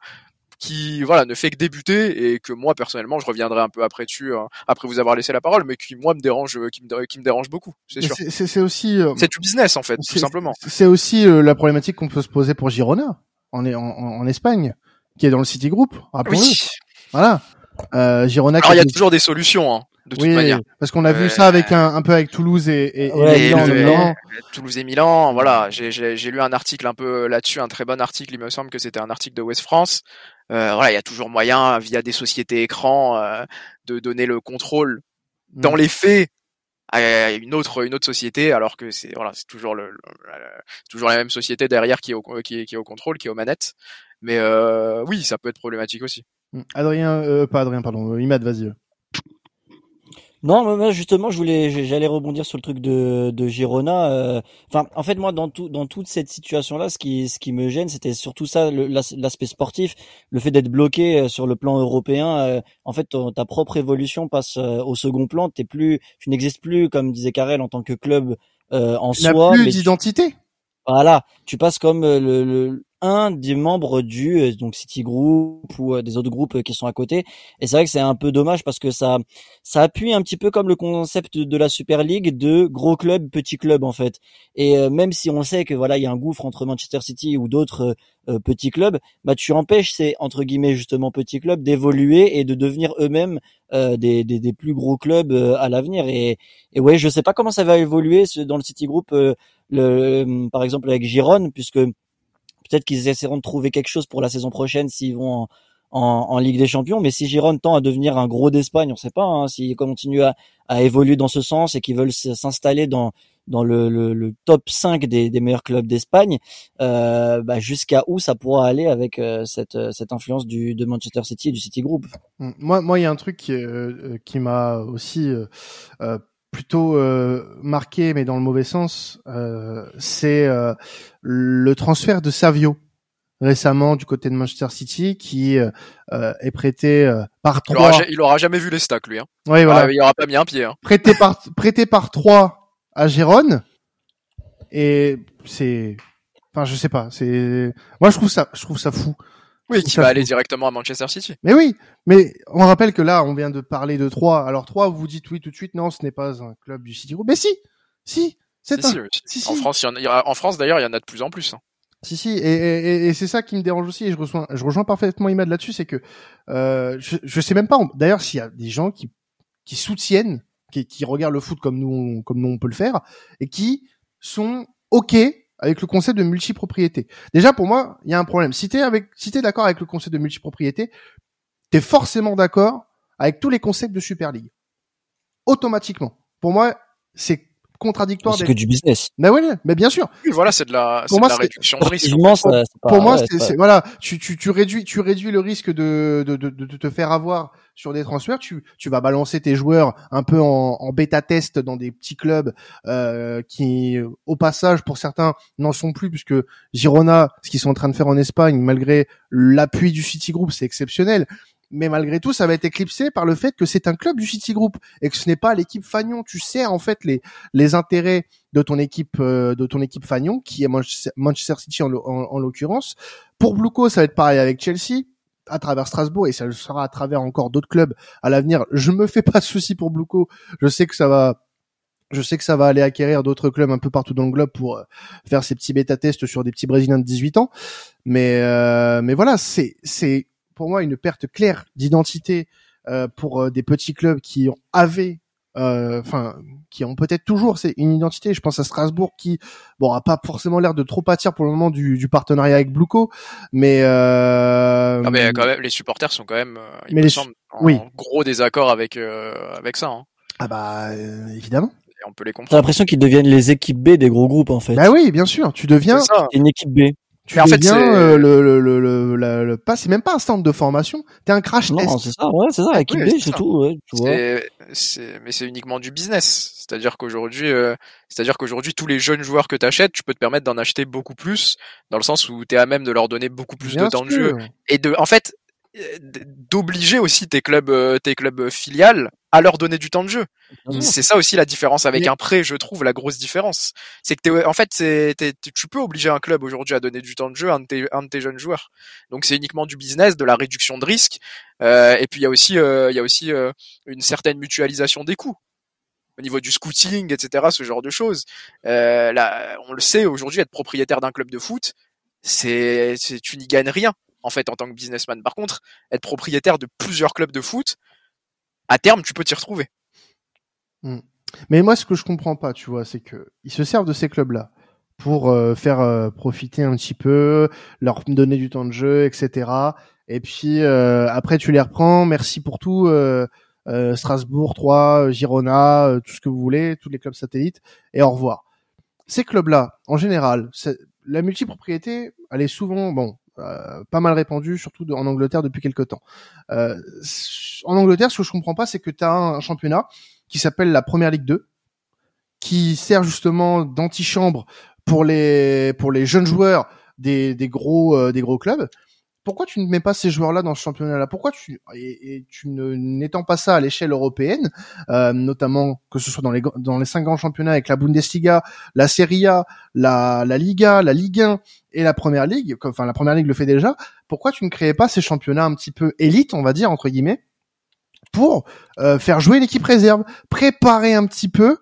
[SPEAKER 3] qui voilà ne fait que débuter et que moi personnellement je reviendrai un peu après dessus hein, après vous avoir laissé la parole, mais qui moi me dérange, euh, qui me, qui me dérange beaucoup, c'est sûr.
[SPEAKER 1] c'est- aussi. euh,
[SPEAKER 3] C'est du business en fait, tout simplement.
[SPEAKER 1] C'est aussi euh, la problématique qu'on peut se poser pour Girona en, en, en Espagne, qui est dans le City Group. rappelons-le.
[SPEAKER 3] Oui.
[SPEAKER 1] Voilà. Euh, Girona. qui
[SPEAKER 3] Alors il y a toujours des solutions, hein, de toute
[SPEAKER 1] oui,
[SPEAKER 3] manière.
[SPEAKER 1] parce qu'on a vu
[SPEAKER 3] Euh,
[SPEAKER 1] ça avec un, un peu avec Toulouse et, et, et
[SPEAKER 2] Ouais,
[SPEAKER 1] Milan,
[SPEAKER 3] le-
[SPEAKER 1] notamment.
[SPEAKER 3] Toulouse et Milan, voilà, j'ai j'ai- j'ai lu un article un peu là-dessus, un très bon article, il me semble que c'était un article de West France. Euh, voilà, il y a toujours moyen, via des sociétés écrans, euh, de donner le contrôle dans
[SPEAKER 1] Mm.
[SPEAKER 3] les faits à une autre une autre société, alors que c'est voilà, c'est toujours le, le- le- toujours la même société derrière qui est au qui est, qui est au contrôle, qui est aux manettes. Mais euh, oui, ça peut être problématique aussi.
[SPEAKER 1] Mm. Adrien, euh, pas Adrien, pardon, euh, Imad, vas-y.
[SPEAKER 2] Non, moi, justement, je voulais, j'allais rebondir sur le truc de, de Girona. euh, Enfin, en fait, moi, dans tout, dans toute cette situation-là, ce qui, ce qui me gêne, c'était surtout ça, l'aspect sportif, le fait d'être bloqué euh, sur le plan européen. euh, En fait, ton- ta propre évolution passe au second plan. T'es plus, tu n'existes plus, comme disait Karel, en tant que club euh, en soi.
[SPEAKER 1] plus
[SPEAKER 2] mais tu-
[SPEAKER 1] d'identité.
[SPEAKER 2] Voilà, tu passes comme le, le- un des membres du euh, donc City Group ou euh, des autres groupes euh, qui sont à côté. Et c'est vrai que c'est un peu dommage parce que ça ça appuie un petit peu comme le concept de la Super League de gros club petit club en fait. Et même si on sait que voilà il y a un gouffre entre Manchester City ou d'autres euh, petits clubs, bah tu empêches ces entre guillemets justement petits clubs d'évoluer et de devenir eux-mêmes euh, des, des des plus gros clubs euh, à l'avenir. Et et ouais je sais pas comment ça va évoluer dans le City Group. le, par exemple avec Giron, puisque peut-être qu'ils essaieront de trouver quelque chose pour la saison prochaine s'ils vont en, en, en Ligue des Champions. Mais si Giron tend à devenir un gros d'Espagne, on sait pas hein, s'ils continuent à, à évoluer dans ce sens et qu'ils veulent s'installer dans dans le, le, le top 5 des, des meilleurs clubs d'Espagne, euh, bah, jusqu'à où ça pourra aller avec euh, cette, cette influence du, de Manchester City et du City Group.
[SPEAKER 1] Mm. Moi, moi, il y a un truc qui, euh, euh, qui m'a aussi euh, euh, plutôt euh, marqué, mais dans le mauvais sens, euh, c'est euh, le transfert de Savio récemment du côté de Manchester City, qui est prêté euh, par trois.
[SPEAKER 3] il aura jamais vu les stacks lui. Hein.
[SPEAKER 1] Oui, voilà,
[SPEAKER 3] Ah, il aura pas mis un pied. Hein.
[SPEAKER 1] prêté par prêté par trois à Gérone. Et c'est, enfin, je sais pas. C'est, moi, je trouve ça, je trouve ça fou.
[SPEAKER 3] Oui, qui
[SPEAKER 1] trouve
[SPEAKER 3] va
[SPEAKER 1] ça
[SPEAKER 3] aller directement à Manchester City.
[SPEAKER 1] Mais oui, mais on rappelle que là, on vient de parler de Troyes. Alors Troyes, vous dites oui tout de suite, non, ce n'est pas un club du City Group. Mais si, si, c'est
[SPEAKER 3] Si,
[SPEAKER 1] un,
[SPEAKER 3] si,
[SPEAKER 1] si, si.
[SPEAKER 3] En France, il y en a- en France d'ailleurs, il y en a de plus en plus. hein.
[SPEAKER 1] si, si. Et, et, et- c'est ça qui me dérange aussi. Et je rejoins, je rejoins parfaitement Imad là-dessus, c'est que euh, je, je sais même pas. D'ailleurs, s'il y a des gens qui qui soutiennent, qui, qui regardent le foot comme nous, comme nous on peut le faire, et qui sont ok avec le concept de multipropriété. Déjà, pour moi, il y a un problème. Si t'es avec, si t'es d'accord avec le concept de multipropriété, t'es forcément d'accord avec tous les concepts de Super League. Automatiquement. Pour moi, c'est contradictoire.
[SPEAKER 2] C'est que du business.
[SPEAKER 1] Mais oui, mais bien sûr.
[SPEAKER 3] Oui, voilà, c'est de la, c'est
[SPEAKER 1] Pour
[SPEAKER 3] de
[SPEAKER 1] moi,
[SPEAKER 3] la
[SPEAKER 1] c'est-
[SPEAKER 3] réduction de risque.
[SPEAKER 2] Ça- pas-
[SPEAKER 1] Pour moi,
[SPEAKER 2] ouais,
[SPEAKER 1] c'est,
[SPEAKER 2] c'est pas-
[SPEAKER 1] c'est- voilà, tu, tu, tu réduis, tu réduis le risque de, de, de, de te faire avoir sur des transferts. Tu, tu vas balancer tes joueurs un peu en, en bêta test dans des petits clubs euh, qui, au passage, pour certains, n'en sont plus puisque Girona, ce qu'ils sont en train de faire en Espagne, malgré l'appui du City Group, c'est exceptionnel. Mais malgré tout, ça va être éclipsé par le fait que c'est un club du City Group et que ce n'est pas l'équipe Fagnon. Tu sais en fait les les intérêts de ton équipe euh, de ton équipe Fagnon, qui est Manchester City en, l'o- en, en l'occurrence. Pour Bluco, ça va être pareil avec Chelsea à travers Strasbourg et ça le sera à travers encore d'autres clubs à l'avenir. Je me fais pas de soucis pour Bluco. Je sais que ça va je sais que ça va aller acquérir d'autres clubs un peu partout dans le globe pour euh, faire ces petits bêta tests sur des petits brésiliens de 18 ans. Mais euh, mais voilà, c'est c'est pour moi une perte claire d'identité euh, pour euh, des petits clubs qui ont avaient euh, enfin qui ont peut-être toujours c'est une identité je pense à Strasbourg qui bon a pas forcément l'air de trop pâtir pour le moment du, du partenariat avec Bluco mais euh,
[SPEAKER 3] Ah, mais quand même, les supporters sont quand même, euh, il
[SPEAKER 1] Mais
[SPEAKER 3] me
[SPEAKER 1] les
[SPEAKER 3] semble, en
[SPEAKER 1] oui.
[SPEAKER 3] gros désaccord avec euh, avec ça. Hein.
[SPEAKER 1] ah bah euh, évidemment
[SPEAKER 3] Et on peut les
[SPEAKER 2] T'as
[SPEAKER 3] comprendre.
[SPEAKER 2] l'impression qu'ils deviennent les équipes B des gros groupes en fait.
[SPEAKER 1] bah oui bien sûr tu deviens
[SPEAKER 2] une équipe B.
[SPEAKER 1] tu
[SPEAKER 3] Mais en fait,
[SPEAKER 1] euh, le, le, le, le- la, le pas, c'est même pas un stand de formation, t'es un crash
[SPEAKER 2] non,
[SPEAKER 1] test.
[SPEAKER 2] c'est ça, ouais, c'est ça, équipe B,
[SPEAKER 3] c'est
[SPEAKER 2] tout, ouais, tu vois.
[SPEAKER 3] C'est- c'est- mais c'est uniquement du business. C'est-à-dire qu'aujourd'hui, euh, c'est-à-dire qu'aujourd'hui, tous les jeunes joueurs que tu achètes, tu peux te permettre d'en acheter beaucoup plus, dans le sens où tu es à même de leur donner beaucoup plus
[SPEAKER 1] Bien
[SPEAKER 3] de temps de jeu et de, en fait, d'obliger aussi tes clubs, euh, tes clubs filiales à leur donner du temps de jeu.
[SPEAKER 2] Sûr.
[SPEAKER 3] C'est ça aussi la différence avec
[SPEAKER 1] Mais-
[SPEAKER 3] un prêt, je trouve, la grosse différence. C'est que t'es, en fait, c'est, tu peux obliger un club aujourd'hui à donner du temps de jeu à un de tes, un de tes jeunes joueurs. Donc c'est uniquement du business, de la réduction de risque, euh, et puis il y a aussi, euh, y a aussi euh, une certaine mutualisation des coûts au niveau du scouting, etc., ce genre de choses. Euh, là, on le sait aujourd'hui, être propriétaire d'un club de foot, c'est, c'est tu n'y gagnes rien en fait en tant que businessman. Par contre, être propriétaire de plusieurs clubs de foot, à terme, tu peux t'y retrouver.
[SPEAKER 1] Mais moi, ce que je comprends pas, tu vois, c'est que ils se servent de ces clubs-là pour euh, faire euh, profiter un petit peu, leur donner du temps de jeu, etc. Et puis euh, après, tu les reprends. Merci pour tout. Strasbourg, 3, Girona, tout ce que vous voulez, tous les clubs satellites, et au revoir. Ces clubs-là, en général, la multipropriété, elle est souvent, bon, euh, pas mal répandue, surtout en Angleterre depuis quelques temps. Euh, en Angleterre, ce que je comprends pas, c'est que tu as un championnat qui s'appelle la Première Ligue 2, qui sert justement d'antichambre pour les pour les jeunes joueurs des, des gros euh, des gros clubs. Pourquoi tu ne mets pas ces joueurs-là dans ce championnat-là? Pourquoi tu et, tu n'étends pas ça à l'échelle européenne, euh, notamment que ce soit dans les dans les cinq grands championnats avec la Bundesliga, la Serie A, la Liga, la Ligue 1 et la Première Ligue. Enfin, la Première Ligue le fait déjà. Pourquoi tu ne créais pas ces championnats un petit peu élites, on va dire entre guillemets, pour euh, faire jouer l'équipe réserve, préparer un petit peu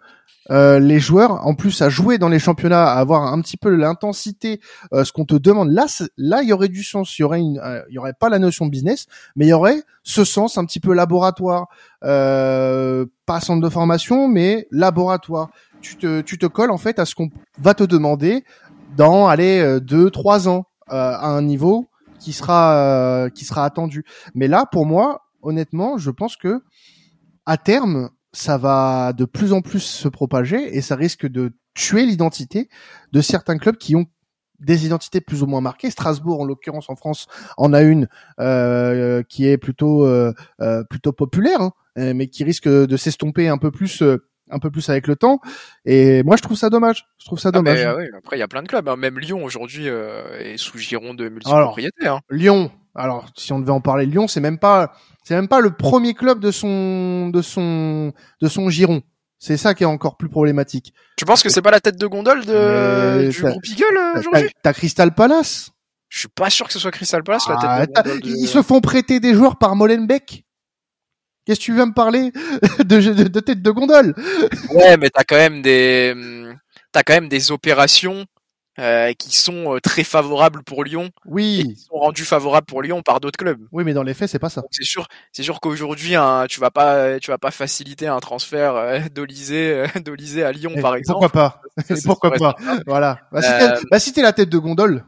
[SPEAKER 1] euh, les joueurs, en plus à jouer dans les championnats, à avoir un petit peu l'intensité, euh, ce qu'on te demande. Là, là, il y aurait du sens. Il y aurait, une, euh, il y aurait pas la notion de business, mais il y aurait ce sens un petit peu laboratoire, euh, pas centre de formation, mais laboratoire. Tu te, tu te colles en fait à ce qu'on va te demander dans, allez, deux, trois ans, à un niveau qui sera, qui sera attendu. Mais là, pour moi, honnêtement, je pense que à terme, ça va de plus en plus se propager et ça risque de tuer l'identité de certains clubs qui ont des identités plus ou moins marquées. Strasbourg, en l'occurrence en France, en a une euh, qui est plutôt euh, euh, plutôt populaire, hein, euh, mais qui risque de s'estomper un peu plus euh, un peu plus avec le temps. Et moi, je trouve ça dommage. Je trouve ça
[SPEAKER 3] Ah,
[SPEAKER 1] dommage.
[SPEAKER 3] euh, oui, après, il y a plein de clubs. hein. Même Lyon aujourd'hui euh, est sous giron de multipropriété. Hein.
[SPEAKER 1] Lyon. Alors, si on devait en parler, Lyon, c'est même pas, c'est même pas le premier club de son, de son, de son giron. C'est ça qui est encore plus problématique.
[SPEAKER 3] Tu penses que c'est pas la tête de gondole de,
[SPEAKER 1] Mais
[SPEAKER 3] du groupe Eagle euh,
[SPEAKER 1] T'as-
[SPEAKER 3] aujourd'hui
[SPEAKER 1] T'as Crystal Palace.
[SPEAKER 3] Je suis pas sûr que ce soit Crystal Palace la
[SPEAKER 1] Ah,
[SPEAKER 3] tête de
[SPEAKER 1] t'as-
[SPEAKER 3] gondole. de-
[SPEAKER 1] Ils se font prêter des joueurs par Molenbeek. Qu'est-ce que tu veux me parler de, de, de tête de gondole?
[SPEAKER 3] Ouais, mais t'as quand même des, hum, t'as quand même des opérations euh, qui sont euh, très favorables pour Lyon et
[SPEAKER 1] Oui,
[SPEAKER 3] qui sont rendues favorables pour Lyon par d'autres clubs.
[SPEAKER 1] oui, mais dans les faits, c'est pas ça.
[SPEAKER 3] C'est sûr, c'est sûr qu'aujourd'hui, hein, tu vas pas, tu vas pas faciliter un transfert euh, d'Olysée, euh, d'Olysée à Lyon,
[SPEAKER 1] Et
[SPEAKER 3] par exemple.
[SPEAKER 1] pourquoi pas?
[SPEAKER 3] Ça,
[SPEAKER 1] Pourquoi pas? Voilà. Bah, si
[SPEAKER 3] Euh,
[SPEAKER 1] t'es bah, si t'es la tête de gondole.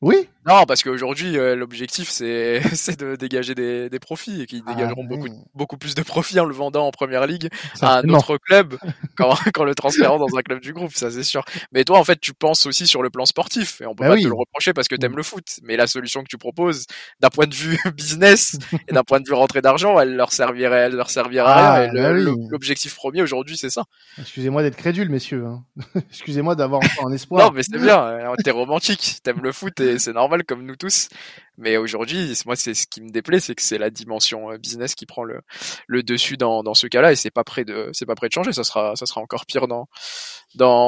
[SPEAKER 1] Oui.
[SPEAKER 3] Non, parce qu'aujourd'hui, euh, l'objectif, c'est, c'est de dégager des, des profits et qui
[SPEAKER 1] Ah,
[SPEAKER 3] dégageront
[SPEAKER 1] oui.
[SPEAKER 3] beaucoup, beaucoup plus de profits en le vendant en première ligue à un autre club qu'en, qu'en le transférant dans un club du groupe, ça c'est sûr. Mais toi, en fait, tu penses aussi sur le plan sportif et on peut
[SPEAKER 1] Bah
[SPEAKER 3] pas
[SPEAKER 1] oui.
[SPEAKER 3] te le reprocher parce que t'aimes le foot. Mais la solution que tu proposes, d'un point de vue business et d'un point de vue rentrée d'argent, elle leur servirait, elle leur servirait
[SPEAKER 1] Ah,
[SPEAKER 3] à rien. Et le-
[SPEAKER 1] bah oui.
[SPEAKER 3] l'objectif premier aujourd'hui, c'est ça.
[SPEAKER 1] Excusez-moi d'être crédule, messieurs. hein. Excusez-moi d'avoir un espoir.
[SPEAKER 3] Non, mais c'est bien. euh, T'es romantique, t'aimes le foot et c'est normal comme nous tous. Mais aujourd'hui, moi, c'est ce qui me déplaît, c'est que c'est la dimension euh, business qui prend le, dessus dans, ce cas-là et c'est pas prêt de, c'est pas prêt de changer. Ça sera, ça sera encore pire dans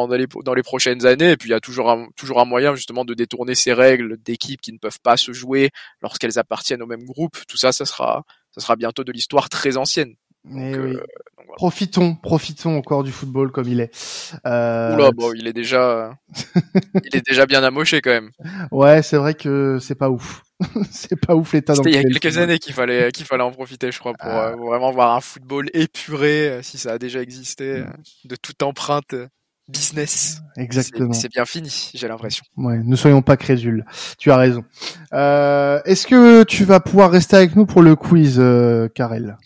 [SPEAKER 3] les, dans les prochaines années. Et puis il y a toujours un, toujours un moyen justement de détourner ces règles d'équipes qui ne peuvent pas se jouer lorsqu'elles appartiennent au même groupe. Tout ça, ça sera, ça sera bientôt de l'histoire très ancienne.
[SPEAKER 1] Eh
[SPEAKER 3] Donc,
[SPEAKER 1] oui.
[SPEAKER 3] euh, donc voilà.
[SPEAKER 1] Profitons, profitons encore du football comme il est. Euh,
[SPEAKER 3] Oula, bon, il est déjà, il est déjà bien amoché quand même.
[SPEAKER 1] Ouais, c'est vrai que c'est pas ouf. c'est pas ouf l'état
[SPEAKER 3] C'était il y a quelques années qu'il fallait qu'il fallait en profiter, je crois, pour
[SPEAKER 1] Ah.
[SPEAKER 3] euh, vraiment voir un football épuré, euh, si ça a déjà existé, euh, de toute empreinte business.
[SPEAKER 1] Exactement.
[SPEAKER 3] C'est bien fini, j'ai l'impression.
[SPEAKER 1] Ouais, ne soyons pas crédules. Tu as raison. Euh, Est-ce que tu vas pouvoir rester avec nous pour le quiz, Karel?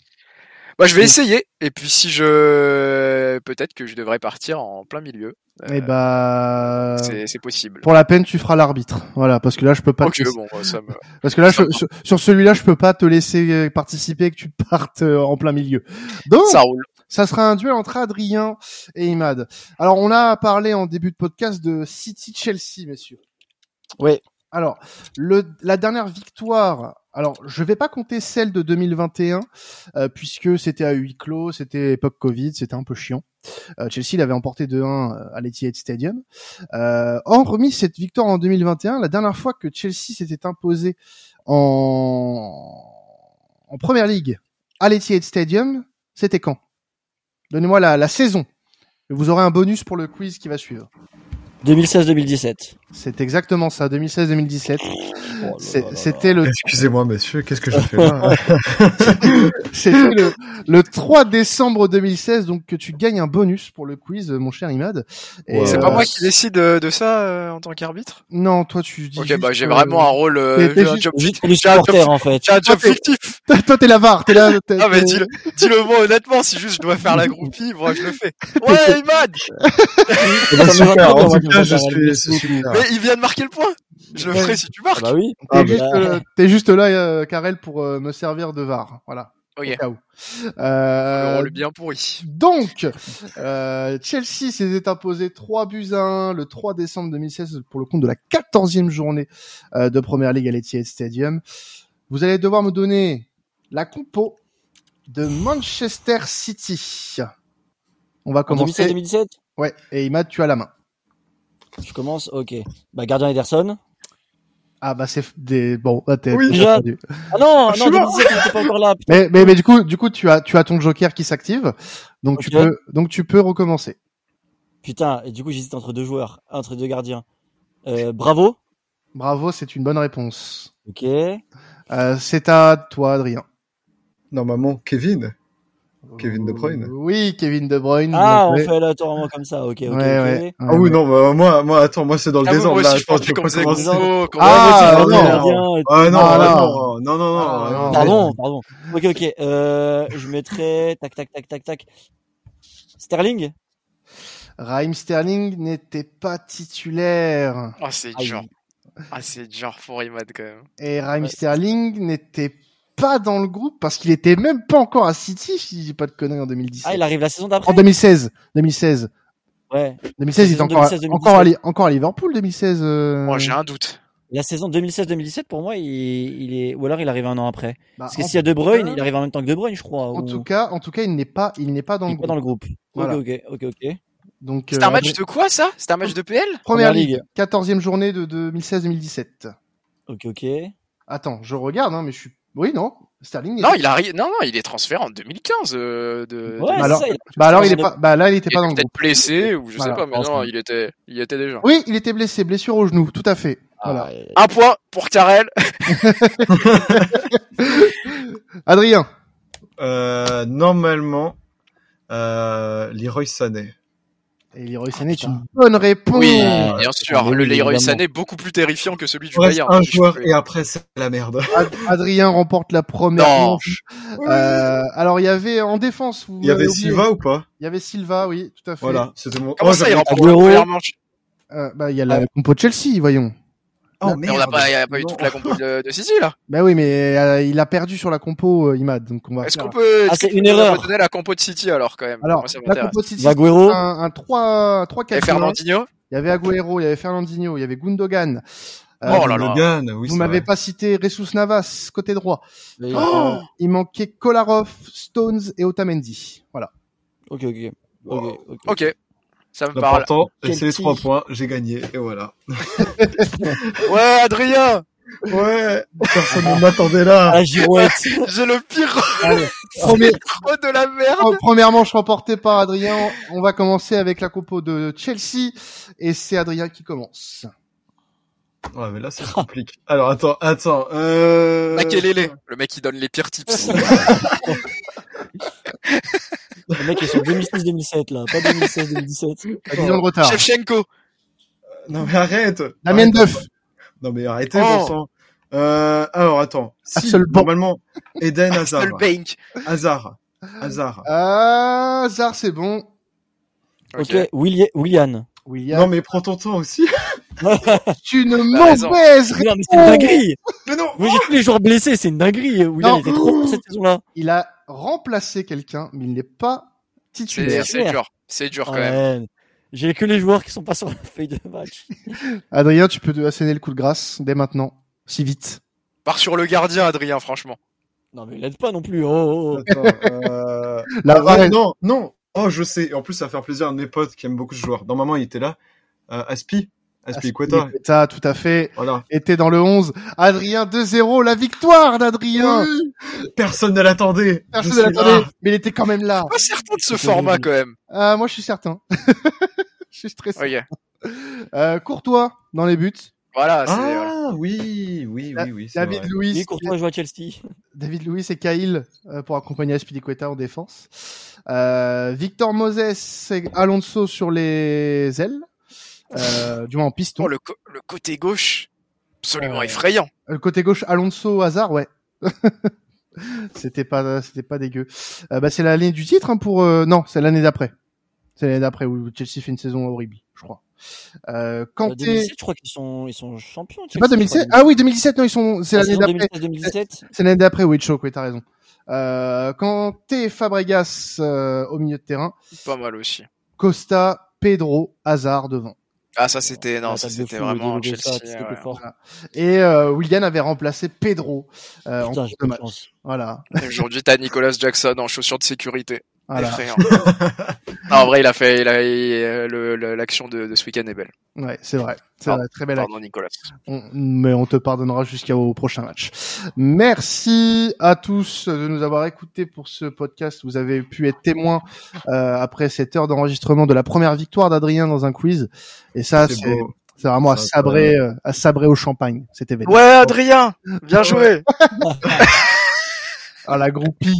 [SPEAKER 3] Bah, je vais essayer. Et puis si je, peut-être que je devrais partir en plein milieu.
[SPEAKER 1] Eh bah,
[SPEAKER 3] c'est possible.
[SPEAKER 1] pour la peine, tu feras l'arbitre. Voilà, parce que là, je peux pas.
[SPEAKER 3] Ok,
[SPEAKER 1] te
[SPEAKER 3] bon, ça me.
[SPEAKER 1] Parce que là, je- sur, sur celui-là, je peux pas te laisser euh, participer et que tu partes euh, en plein milieu. Donc,
[SPEAKER 3] Ça roule.
[SPEAKER 1] ça sera un duel entre Adrien et Imad. Alors, on a parlé en début de podcast de City Chelsea, messieurs.
[SPEAKER 2] Oui.
[SPEAKER 1] Alors, le, la dernière victoire. Alors, je vais pas compter celle de 2021 euh, puisque c'était à huis clos, c'était époque Covid, c'était un peu chiant. Euh, Chelsea l'avait emporté 2-1 à l'Etihad Stadium. Euh, hormis cette victoire en 2021, la dernière fois que Chelsea s'était imposé en en première ligue à l'Etihad Stadium, c'était quand? Donnez-moi la, la saison. Vous aurez un bonus pour le quiz qui va suivre.
[SPEAKER 2] 2016-2017.
[SPEAKER 1] C'est exactement ça, 2016-2017.
[SPEAKER 2] Oh
[SPEAKER 1] C'était le
[SPEAKER 4] Excusez-moi, monsieur, qu'est-ce que je fais là
[SPEAKER 1] C'était le, le 3 décembre 2016, donc que tu gagnes un bonus pour le quiz, mon cher Imad. Et,
[SPEAKER 4] Ouais.
[SPEAKER 3] C'est
[SPEAKER 1] euh,
[SPEAKER 3] pas moi qui décide euh, de ça euh, en tant qu'arbitre?
[SPEAKER 1] Non, toi tu dis.
[SPEAKER 3] Ok,
[SPEAKER 1] juste,
[SPEAKER 3] bah j'ai
[SPEAKER 1] euh,
[SPEAKER 3] vraiment un rôle.
[SPEAKER 1] t'es-
[SPEAKER 3] Euh, un job,
[SPEAKER 2] supporters, en fait.
[SPEAKER 3] j'ai un job
[SPEAKER 1] t'es-
[SPEAKER 3] fictif.
[SPEAKER 1] Toi t'es la VAR, t'es là.
[SPEAKER 3] Ah mais dis-le, dis-le moi honnêtement. Si juste je dois faire la groupie, moi je le fais. Ouais, Imad.
[SPEAKER 2] Et ben,
[SPEAKER 4] je suis,
[SPEAKER 3] il vient de marquer le point. Je le ferai si tu
[SPEAKER 2] Ah
[SPEAKER 3] marques.
[SPEAKER 2] bah oui.
[SPEAKER 1] T'es
[SPEAKER 4] Ah, bah,
[SPEAKER 1] juste,
[SPEAKER 2] bah.
[SPEAKER 1] euh, t'es juste là, euh, Karel, pour euh, me servir de VAR. Voilà.
[SPEAKER 3] Ok.
[SPEAKER 1] Au cas où.
[SPEAKER 3] Le
[SPEAKER 1] Euh,
[SPEAKER 3] est bien pourri.
[SPEAKER 1] Donc, euh, Chelsea s'était imposé 3 buts à 1 le 3 décembre 2016 pour le compte de la 14e journée euh, de Première Ligue à l'Etihad Stadium. Vous allez devoir me donner la compo de Manchester City. On va
[SPEAKER 2] En
[SPEAKER 1] commencer.
[SPEAKER 2] 2016-2017
[SPEAKER 1] Ouais, et Imad, tu as la main.
[SPEAKER 2] Je commence, ok. Bah, gardien Ederson.
[SPEAKER 1] Ah bah c'est des bon, bah, t'es
[SPEAKER 4] Oui.
[SPEAKER 2] Déjà.
[SPEAKER 1] perdu.
[SPEAKER 2] Ah non, non,
[SPEAKER 4] suis mort.
[SPEAKER 2] 2017, il était pas encore là. putain.
[SPEAKER 1] Mais, mais mais du coup, du coup tu as tu as ton joker qui s'active. Donc tu peux donc tu peux recommencer.
[SPEAKER 2] Putain, et du coup, j'hésite entre deux joueurs, entre deux gardiens. Euh, bravo.
[SPEAKER 1] Bravo, c'est une bonne réponse.
[SPEAKER 2] Ok.
[SPEAKER 1] Euh, c'est à toi Adrien.
[SPEAKER 4] Normalement, Kevin. Kevin De Bruyne.
[SPEAKER 1] Oui, Kevin De Bruyne.
[SPEAKER 2] Ah, on fait aléatoirement comme ça, ok, ok,
[SPEAKER 1] Ouais,
[SPEAKER 2] ok.
[SPEAKER 1] ouais.
[SPEAKER 4] Ah oui, non, bah, moi, moi, attends, moi, c'est dans le
[SPEAKER 3] Ah, moi
[SPEAKER 4] désordre,
[SPEAKER 3] aussi,
[SPEAKER 4] là.
[SPEAKER 3] je
[SPEAKER 4] Attends,
[SPEAKER 3] pensais
[SPEAKER 4] tu
[SPEAKER 3] qu'on-
[SPEAKER 1] Ah,
[SPEAKER 2] moi.
[SPEAKER 4] Ah, non,
[SPEAKER 1] Ah, non.
[SPEAKER 4] non, non, non, non.
[SPEAKER 1] non.
[SPEAKER 2] Pardon, pardon. Ok, ok. Euh, je mettrais tac, tac, tac, tac, tac. Sterling?
[SPEAKER 1] Raheem Sterling n'était pas titulaire
[SPEAKER 3] Ah c'est dur. Ah c'est dur pour Imad quand même.
[SPEAKER 1] et Raheem
[SPEAKER 2] Ouais.
[SPEAKER 1] Sterling n'était pas dans le groupe parce qu'il était même pas encore à City si je dis pas de conneries en 2017.
[SPEAKER 2] Ah, il arrive la saison d'après.
[SPEAKER 1] En 2016, 2016.
[SPEAKER 2] Ouais.
[SPEAKER 1] 2016, il
[SPEAKER 2] saison
[SPEAKER 1] encore, à-
[SPEAKER 2] 2016,
[SPEAKER 1] encore, à, Li- encore à Liverpool 2016. euh.
[SPEAKER 3] Moi j'ai un doute.
[SPEAKER 2] La saison 2016-2017 pour moi, il, il est ou alors il arrive un an après.
[SPEAKER 1] Bah,
[SPEAKER 2] Parce que s'il y a De Bruyne,
[SPEAKER 1] cas-
[SPEAKER 2] il arrive en même temps que De Bruyne, je crois.
[SPEAKER 1] En
[SPEAKER 2] ou-
[SPEAKER 1] tout cas, en tout cas, il n'est pas, il n'est pas dans
[SPEAKER 2] il
[SPEAKER 1] le
[SPEAKER 2] est pas
[SPEAKER 1] groupe.
[SPEAKER 2] dans le groupe.
[SPEAKER 1] Voilà.
[SPEAKER 2] Ok, ok, ok, ok.
[SPEAKER 1] Donc,
[SPEAKER 3] C'était un
[SPEAKER 1] euh,
[SPEAKER 3] match de quoi ça C'était un match de PL
[SPEAKER 1] Première
[SPEAKER 2] Première
[SPEAKER 1] Ligue,
[SPEAKER 2] Ligue.
[SPEAKER 1] 14e journée de 2016-2017.
[SPEAKER 2] Ok, ok.
[SPEAKER 1] Attends, je regarde, hein, mais je suis. Oui, non. Sterling.
[SPEAKER 3] Non, il arrive. Non, non, il est transféré en 2015. Euh, de,
[SPEAKER 2] Ouais,
[SPEAKER 3] de-
[SPEAKER 1] Bah alors-
[SPEAKER 2] ça. il
[SPEAKER 1] Bah alors, il est pas. Bah là, il était
[SPEAKER 3] il
[SPEAKER 1] pas dans
[SPEAKER 3] était
[SPEAKER 1] le
[SPEAKER 3] peut-être
[SPEAKER 1] groupe.
[SPEAKER 3] blessé ou je
[SPEAKER 1] Voilà,
[SPEAKER 3] sais pas, mais non, il était, il était déjà.
[SPEAKER 1] Oui, il était blessé, blessure au genou, tout à fait. Voilà.
[SPEAKER 2] Ah, ouais.
[SPEAKER 3] Un point pour Karel.
[SPEAKER 1] Adrien.
[SPEAKER 4] Euh, normalement, euh, Leroy Sané.
[SPEAKER 1] Et Leroy Sané est
[SPEAKER 2] putain.
[SPEAKER 1] une bonne réponse.
[SPEAKER 3] Oui,
[SPEAKER 2] Ah,
[SPEAKER 3] bien sûr. le Leroy. Sané beaucoup plus terrifiant que celui du Bayern.
[SPEAKER 4] un joueur et après, c'est la merde.
[SPEAKER 1] Ad- Adrien remporte la première
[SPEAKER 3] Non.
[SPEAKER 1] manche. Euh, alors il y avait en défense.
[SPEAKER 4] Il y avait. Silva ou pas
[SPEAKER 1] Il y avait Silva, oui, tout à fait.
[SPEAKER 4] Voilà, c'était mon.
[SPEAKER 3] Comment
[SPEAKER 4] Oh,
[SPEAKER 3] ça, il remporte la première manche
[SPEAKER 1] Euh, bah il y a la compo de Chelsea, voyons.
[SPEAKER 4] Oh
[SPEAKER 3] Mais on n'a pas, il y a pas eu toute la compo de, de là.
[SPEAKER 1] Bah oui, mais euh, il a perdu sur la compo euh, Imad, donc on va.
[SPEAKER 3] Est-ce qu'on peut,
[SPEAKER 2] Ah, c'est une erreur.
[SPEAKER 3] donner la compo de City alors quand même
[SPEAKER 1] Alors,
[SPEAKER 3] Moi, ça
[SPEAKER 1] la compo de City,
[SPEAKER 2] Agüero.
[SPEAKER 1] c'est un, un 3 3 4
[SPEAKER 3] Fernandinho
[SPEAKER 1] Il y avait Agüero, il y avait Fernandinho, il y avait Gundogan. Euh,
[SPEAKER 3] Oh là là.
[SPEAKER 4] Logan, oui,
[SPEAKER 1] vous m'avez pas cité Ressus Navas côté droit.
[SPEAKER 2] Mais-
[SPEAKER 1] Euh, il manquait Kolarov, Stones et Otamendi. Voilà.
[SPEAKER 2] Ok, ok. Ok, ok.
[SPEAKER 3] Ok, ça me parle.
[SPEAKER 4] C'est les trois points, j'ai gagné, et voilà.
[SPEAKER 3] Ouais, Adrien,
[SPEAKER 4] Ouais, personne ne m'attendait là.
[SPEAKER 2] Ah, girouette.
[SPEAKER 3] j'ai le pire
[SPEAKER 1] Allez, premier,
[SPEAKER 3] de la merde.
[SPEAKER 1] Oh, première manche remportée par Adrien. On va commencer avec la compo de Chelsea et c'est Adrien qui commence.
[SPEAKER 4] Ouais, mais là, c'est compliqué. Alors, attends, attends, euh...
[SPEAKER 3] Makelele, le mec qui donne les pires tips.
[SPEAKER 2] Le mec est sur 2006-2007, là. Pas 2016-2017.
[SPEAKER 1] À 10 ans de retard.
[SPEAKER 3] Shevchenko,
[SPEAKER 4] Non, mais arrête.
[SPEAKER 1] Damien. Duff.
[SPEAKER 4] Non, mais arrêtez,
[SPEAKER 3] Oh.
[SPEAKER 4] bon sang. Euh, alors, attends. Si, normalement, Eden Hazard. Hazard. Hazard.
[SPEAKER 1] Ah, Hazard, c'est bon.
[SPEAKER 2] Ok, Willi- Willian.
[SPEAKER 1] William.
[SPEAKER 4] Non, mais prends ton temps aussi.
[SPEAKER 1] C'est une mauvaise
[SPEAKER 2] mais c'est une dinguerie.
[SPEAKER 4] Mais non.
[SPEAKER 2] Moi, j'ai tous les joueurs blessés, c'est une dinguerie.
[SPEAKER 1] Non.
[SPEAKER 2] il était trop bon cette saison-là.
[SPEAKER 1] Il a remplacé quelqu'un, mais il n'est pas titulaire.
[SPEAKER 3] c'est dur. C'est dur quand même.
[SPEAKER 2] J'ai que les joueurs qui sont pas sur la feuille de match.
[SPEAKER 1] Adrien, tu peux asséner le coup de grâce dès maintenant. Si vite.
[SPEAKER 3] Pars sur le gardien, Adrien, franchement.
[SPEAKER 2] Non, mais il aide pas non plus. Oh, oh, oh.
[SPEAKER 4] Attends, euh...
[SPEAKER 1] La
[SPEAKER 4] ah,
[SPEAKER 1] vraie-
[SPEAKER 4] non, non. Oh, je sais. En plus, ça va faire plaisir à un de mes potes qui aime beaucoup ce joueur. Normalement, il était là. Euh, Aspi. Aspi Quetta.
[SPEAKER 1] Aspilicueta, tout à fait.
[SPEAKER 4] Voilà.
[SPEAKER 1] Était dans le 11. Adrien 2-0, la victoire d'Adrien.
[SPEAKER 4] Personne ne l'attendait.
[SPEAKER 1] Personne
[SPEAKER 4] Je
[SPEAKER 1] ne
[SPEAKER 4] suis
[SPEAKER 1] l'attendait, mais il était quand même là.
[SPEAKER 3] Pas certain de ce format quand même.
[SPEAKER 1] Ah, moi, je suis certain. je suis stressé. Euh, Courtois dans les buts.
[SPEAKER 3] Voilà.
[SPEAKER 4] Ah, oui, oui, oui, oui.
[SPEAKER 1] David
[SPEAKER 4] vrai.
[SPEAKER 1] Louis.
[SPEAKER 2] Oui, Courtois joue à Chelsea.
[SPEAKER 1] David Louis et Cahill euh, pour accompagner Aspilicueta en défense. Euh, Victor Moses et Alonso sur les ailes. Euh, du moins en piston.
[SPEAKER 3] Oh, le, le côté gauche, absolument
[SPEAKER 1] Euh,
[SPEAKER 3] effrayant.
[SPEAKER 1] Le côté gauche, Alonso, Hazard, ouais. c'était pas, c'était pas dégueu. Euh, bah, c'est l'année du titre hein, pour. euh, non, c'est l'année d'après. C'est l'année d'après où Chelsea fait une saison horrible, je crois. Euh,
[SPEAKER 2] Euh,
[SPEAKER 1] Kanté,
[SPEAKER 2] 2017, je crois qu'ils sont, ils sont champions.
[SPEAKER 1] c'est pas 2017 Ah oui, 2017. Non, ils sont. C'est
[SPEAKER 2] Ah,
[SPEAKER 1] l'année d'après.
[SPEAKER 2] 2016-2017.
[SPEAKER 1] C'est l'année d'après, oui, Choc, oui, t'as raison. Euh, Kanté, Fabregas euh, au milieu de terrain,
[SPEAKER 3] Pas mal aussi.
[SPEAKER 1] Costa, Pedro, Hazard devant.
[SPEAKER 3] Ah, ça c'était. Non, ça c'était vraiment Chelsea. Ouais.
[SPEAKER 2] fort.
[SPEAKER 1] Et euh, Willian avait remplacé Pedro euh, en
[SPEAKER 2] Putain,
[SPEAKER 1] de match. Voilà,
[SPEAKER 3] Et Aujourd'hui, t'as Nicolas Jackson en chaussures de sécurité.
[SPEAKER 1] Voilà.
[SPEAKER 3] Non, en vrai, il a fait, il a, il- euh, le- le- l'action de, de ce week-end est belle.
[SPEAKER 1] Ouais, c'est vrai. C'est vrai, très belle
[SPEAKER 3] Pardon, Nicolas.
[SPEAKER 1] On- mais on te pardonnera jusqu'au prochain match. Merci à tous de nous avoir écoutés pour ce podcast. Vous avez pu être témoins euh, après cette heure d'enregistrement de la première victoire d'Adrien dans un quiz. Et ça,
[SPEAKER 4] C'est
[SPEAKER 1] c'est vraiment à sabrer, euh, à sabrer au champagne. Cet événement.
[SPEAKER 3] Ouais, Adrien, bien joué.
[SPEAKER 1] Ah la groupie.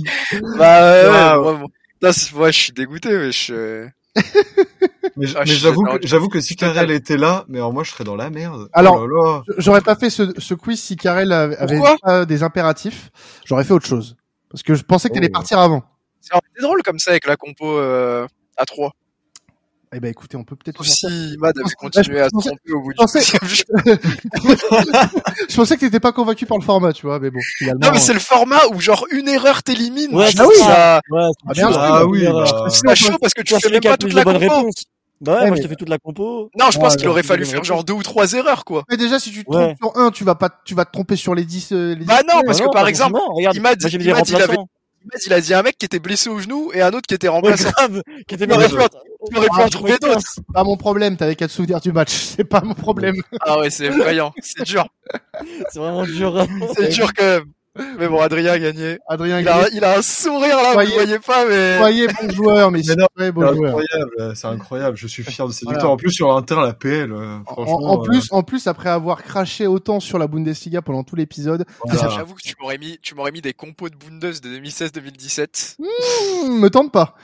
[SPEAKER 3] bah, ouais, moi, putain, c'est- moi, je suis dégoûté, mais je.
[SPEAKER 4] Mais,
[SPEAKER 3] Ah,
[SPEAKER 4] j'avoue que, j'avoue que si Karel était là, mais alors moi je serais dans la merde.
[SPEAKER 1] Alors-
[SPEAKER 4] Oh là là.
[SPEAKER 1] J'aurais pas fait ce, ce quiz si Karel avait pas des impératifs. J'aurais fait autre chose. Parce que je pensais que t'allais
[SPEAKER 4] Oh.
[SPEAKER 1] partir avant.
[SPEAKER 3] C'est c'est drôle comme ça avec la compo euh, à 3.
[SPEAKER 1] Eh ben écoutez, on peut peut-être.
[SPEAKER 3] Sauf si Mad avait
[SPEAKER 1] Je
[SPEAKER 3] continué à se
[SPEAKER 1] pensais-
[SPEAKER 3] tromper au bout du
[SPEAKER 1] pensais-. Je pensais que t'étais pas convaincu par le format, tu vois, mais bon.
[SPEAKER 3] Non, mais c'est le format où genre une erreur t'élimine.
[SPEAKER 2] Ouais,
[SPEAKER 3] Je
[SPEAKER 2] c'est
[SPEAKER 3] trouve
[SPEAKER 2] ça.
[SPEAKER 3] ça,
[SPEAKER 2] Ouais,
[SPEAKER 1] Ah, bien
[SPEAKER 4] Ah oui, bah.
[SPEAKER 3] c'est chaud parce que tu fais même pas toute la
[SPEAKER 2] bonnes
[SPEAKER 3] compo.
[SPEAKER 2] réponses. Bah ouais,
[SPEAKER 1] Ouais,
[SPEAKER 2] moi
[SPEAKER 1] mais-
[SPEAKER 2] je te fais toute la compo.
[SPEAKER 3] Non, je pense
[SPEAKER 1] Ouais,
[SPEAKER 3] qu'il aurait
[SPEAKER 2] ouais,
[SPEAKER 3] fallu
[SPEAKER 2] ouais,
[SPEAKER 3] faire
[SPEAKER 2] ouais.
[SPEAKER 3] genre deux ou trois erreurs, quoi.
[SPEAKER 1] Mais déjà, si tu te
[SPEAKER 2] Ouais.
[SPEAKER 1] trompes sur un, tu vas pas, tu vas te tromper sur les 10, euh, les
[SPEAKER 3] Bah
[SPEAKER 1] 10.
[SPEAKER 3] non, parce
[SPEAKER 2] Bah
[SPEAKER 3] que
[SPEAKER 2] non,
[SPEAKER 3] par exemple,
[SPEAKER 2] forcément. regarde,
[SPEAKER 3] Imad-
[SPEAKER 2] moi
[SPEAKER 3] Imad, il avait-. Imad, il a dit un mec qui était blessé au genou et un autre qui était
[SPEAKER 2] grave, qui était
[SPEAKER 3] Il aurait
[SPEAKER 2] bien
[SPEAKER 3] pu en-
[SPEAKER 1] Ah,
[SPEAKER 3] trouver d'autres.
[SPEAKER 1] pas mon problème, t'avais qu'à te souvenir du match. C'est pas mon problème.
[SPEAKER 3] Ah ouais, c'est effrayant. C'est dur.
[SPEAKER 2] C'est vraiment dur.
[SPEAKER 3] C'est dur quand même. Mais bon, Adrien a gagné.
[SPEAKER 1] Adrien
[SPEAKER 3] Il a,
[SPEAKER 1] Gagné,
[SPEAKER 3] il a un sourire là,
[SPEAKER 1] Voyez-
[SPEAKER 3] vous voyez pas, mais.
[SPEAKER 1] voyez, bon joueur, mais c'est vrai, bon
[SPEAKER 4] C'est
[SPEAKER 1] joueur.
[SPEAKER 4] incroyable, c'est incroyable. Je suis fier de cette
[SPEAKER 1] Voilà.
[SPEAKER 4] victoire. En plus sur Inter, la PL, euh,
[SPEAKER 1] En,
[SPEAKER 4] franchement.
[SPEAKER 1] en plus, en plus, après avoir craché autant sur la Bundesliga pendant tout l'épisode,
[SPEAKER 4] euh, voilà.
[SPEAKER 3] J'avoue que tu m'aurais mis, tu m'aurais mis des compos de Bundes de 2016-2017.
[SPEAKER 1] hmm, me tente pas.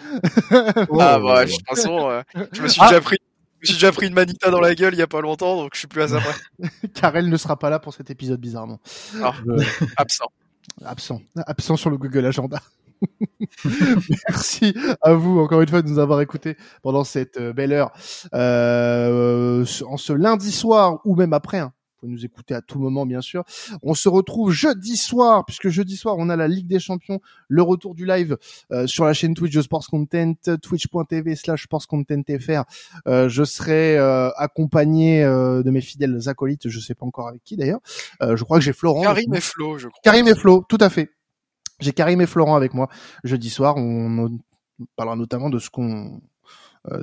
[SPEAKER 4] Oh,
[SPEAKER 3] ah bah,
[SPEAKER 4] ouais.
[SPEAKER 3] de toute façon, euh, je me suis
[SPEAKER 1] Ah.
[SPEAKER 3] déjà pris, je me suis déjà pris une manita dans la gueule il y a pas longtemps, donc je suis plus à ça.
[SPEAKER 1] Karel ne sera pas là pour cet épisode, bizarrement.
[SPEAKER 3] Ah.
[SPEAKER 1] Euh,
[SPEAKER 3] Absent.
[SPEAKER 1] absent. Absent sur le Google Agenda. Merci à vous encore une fois de nous avoir écoutés pendant cette euh, belle heure euh, en ce lundi soir ou même après. Hein. Vous pouvez nous écouter à tout moment, bien sûr. On se retrouve jeudi soir, puisque jeudi soir, on a la Ligue des Champions, le retour du live euh, sur la chaîne Twitch de Sports Content, twitch.tv slash Sports Content FR. Euh, je serai euh, accompagné euh, de mes fidèles acolytes, je sais pas encore avec qui d'ailleurs. Euh, je crois que j'ai Florent.
[SPEAKER 3] Karim et Flo, je crois.
[SPEAKER 1] Karim et Flo, tout à fait. J'ai Karim et Florent avec moi jeudi soir. On, on parlera notamment de ce qu'on,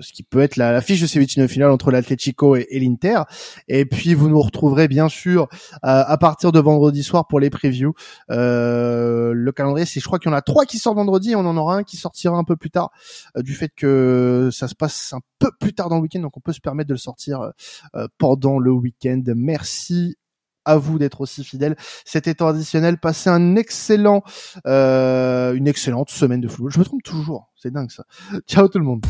[SPEAKER 1] ce qui peut être la, la fiche de ces huitièmes de finale entre l'Atlético et, l'Inter. Et puis vous nous retrouverez bien sûr euh, à partir de vendredi soir pour les previews. Euh, le calendrier, c'est je crois qu'il y en a trois qui sortent vendredi on en aura un qui sortira un peu plus tard euh, du fait que ça se passe un peu plus tard dans le week-end, donc on peut se permettre de le sortir euh, pendant le week-end. Merci à vous d'être aussi fidèles. C'était temps additionnel. Passez un excellent, euh, une excellente semaine de football. Je me trompe toujours. C'est dingue ça. Ciao tout le monde.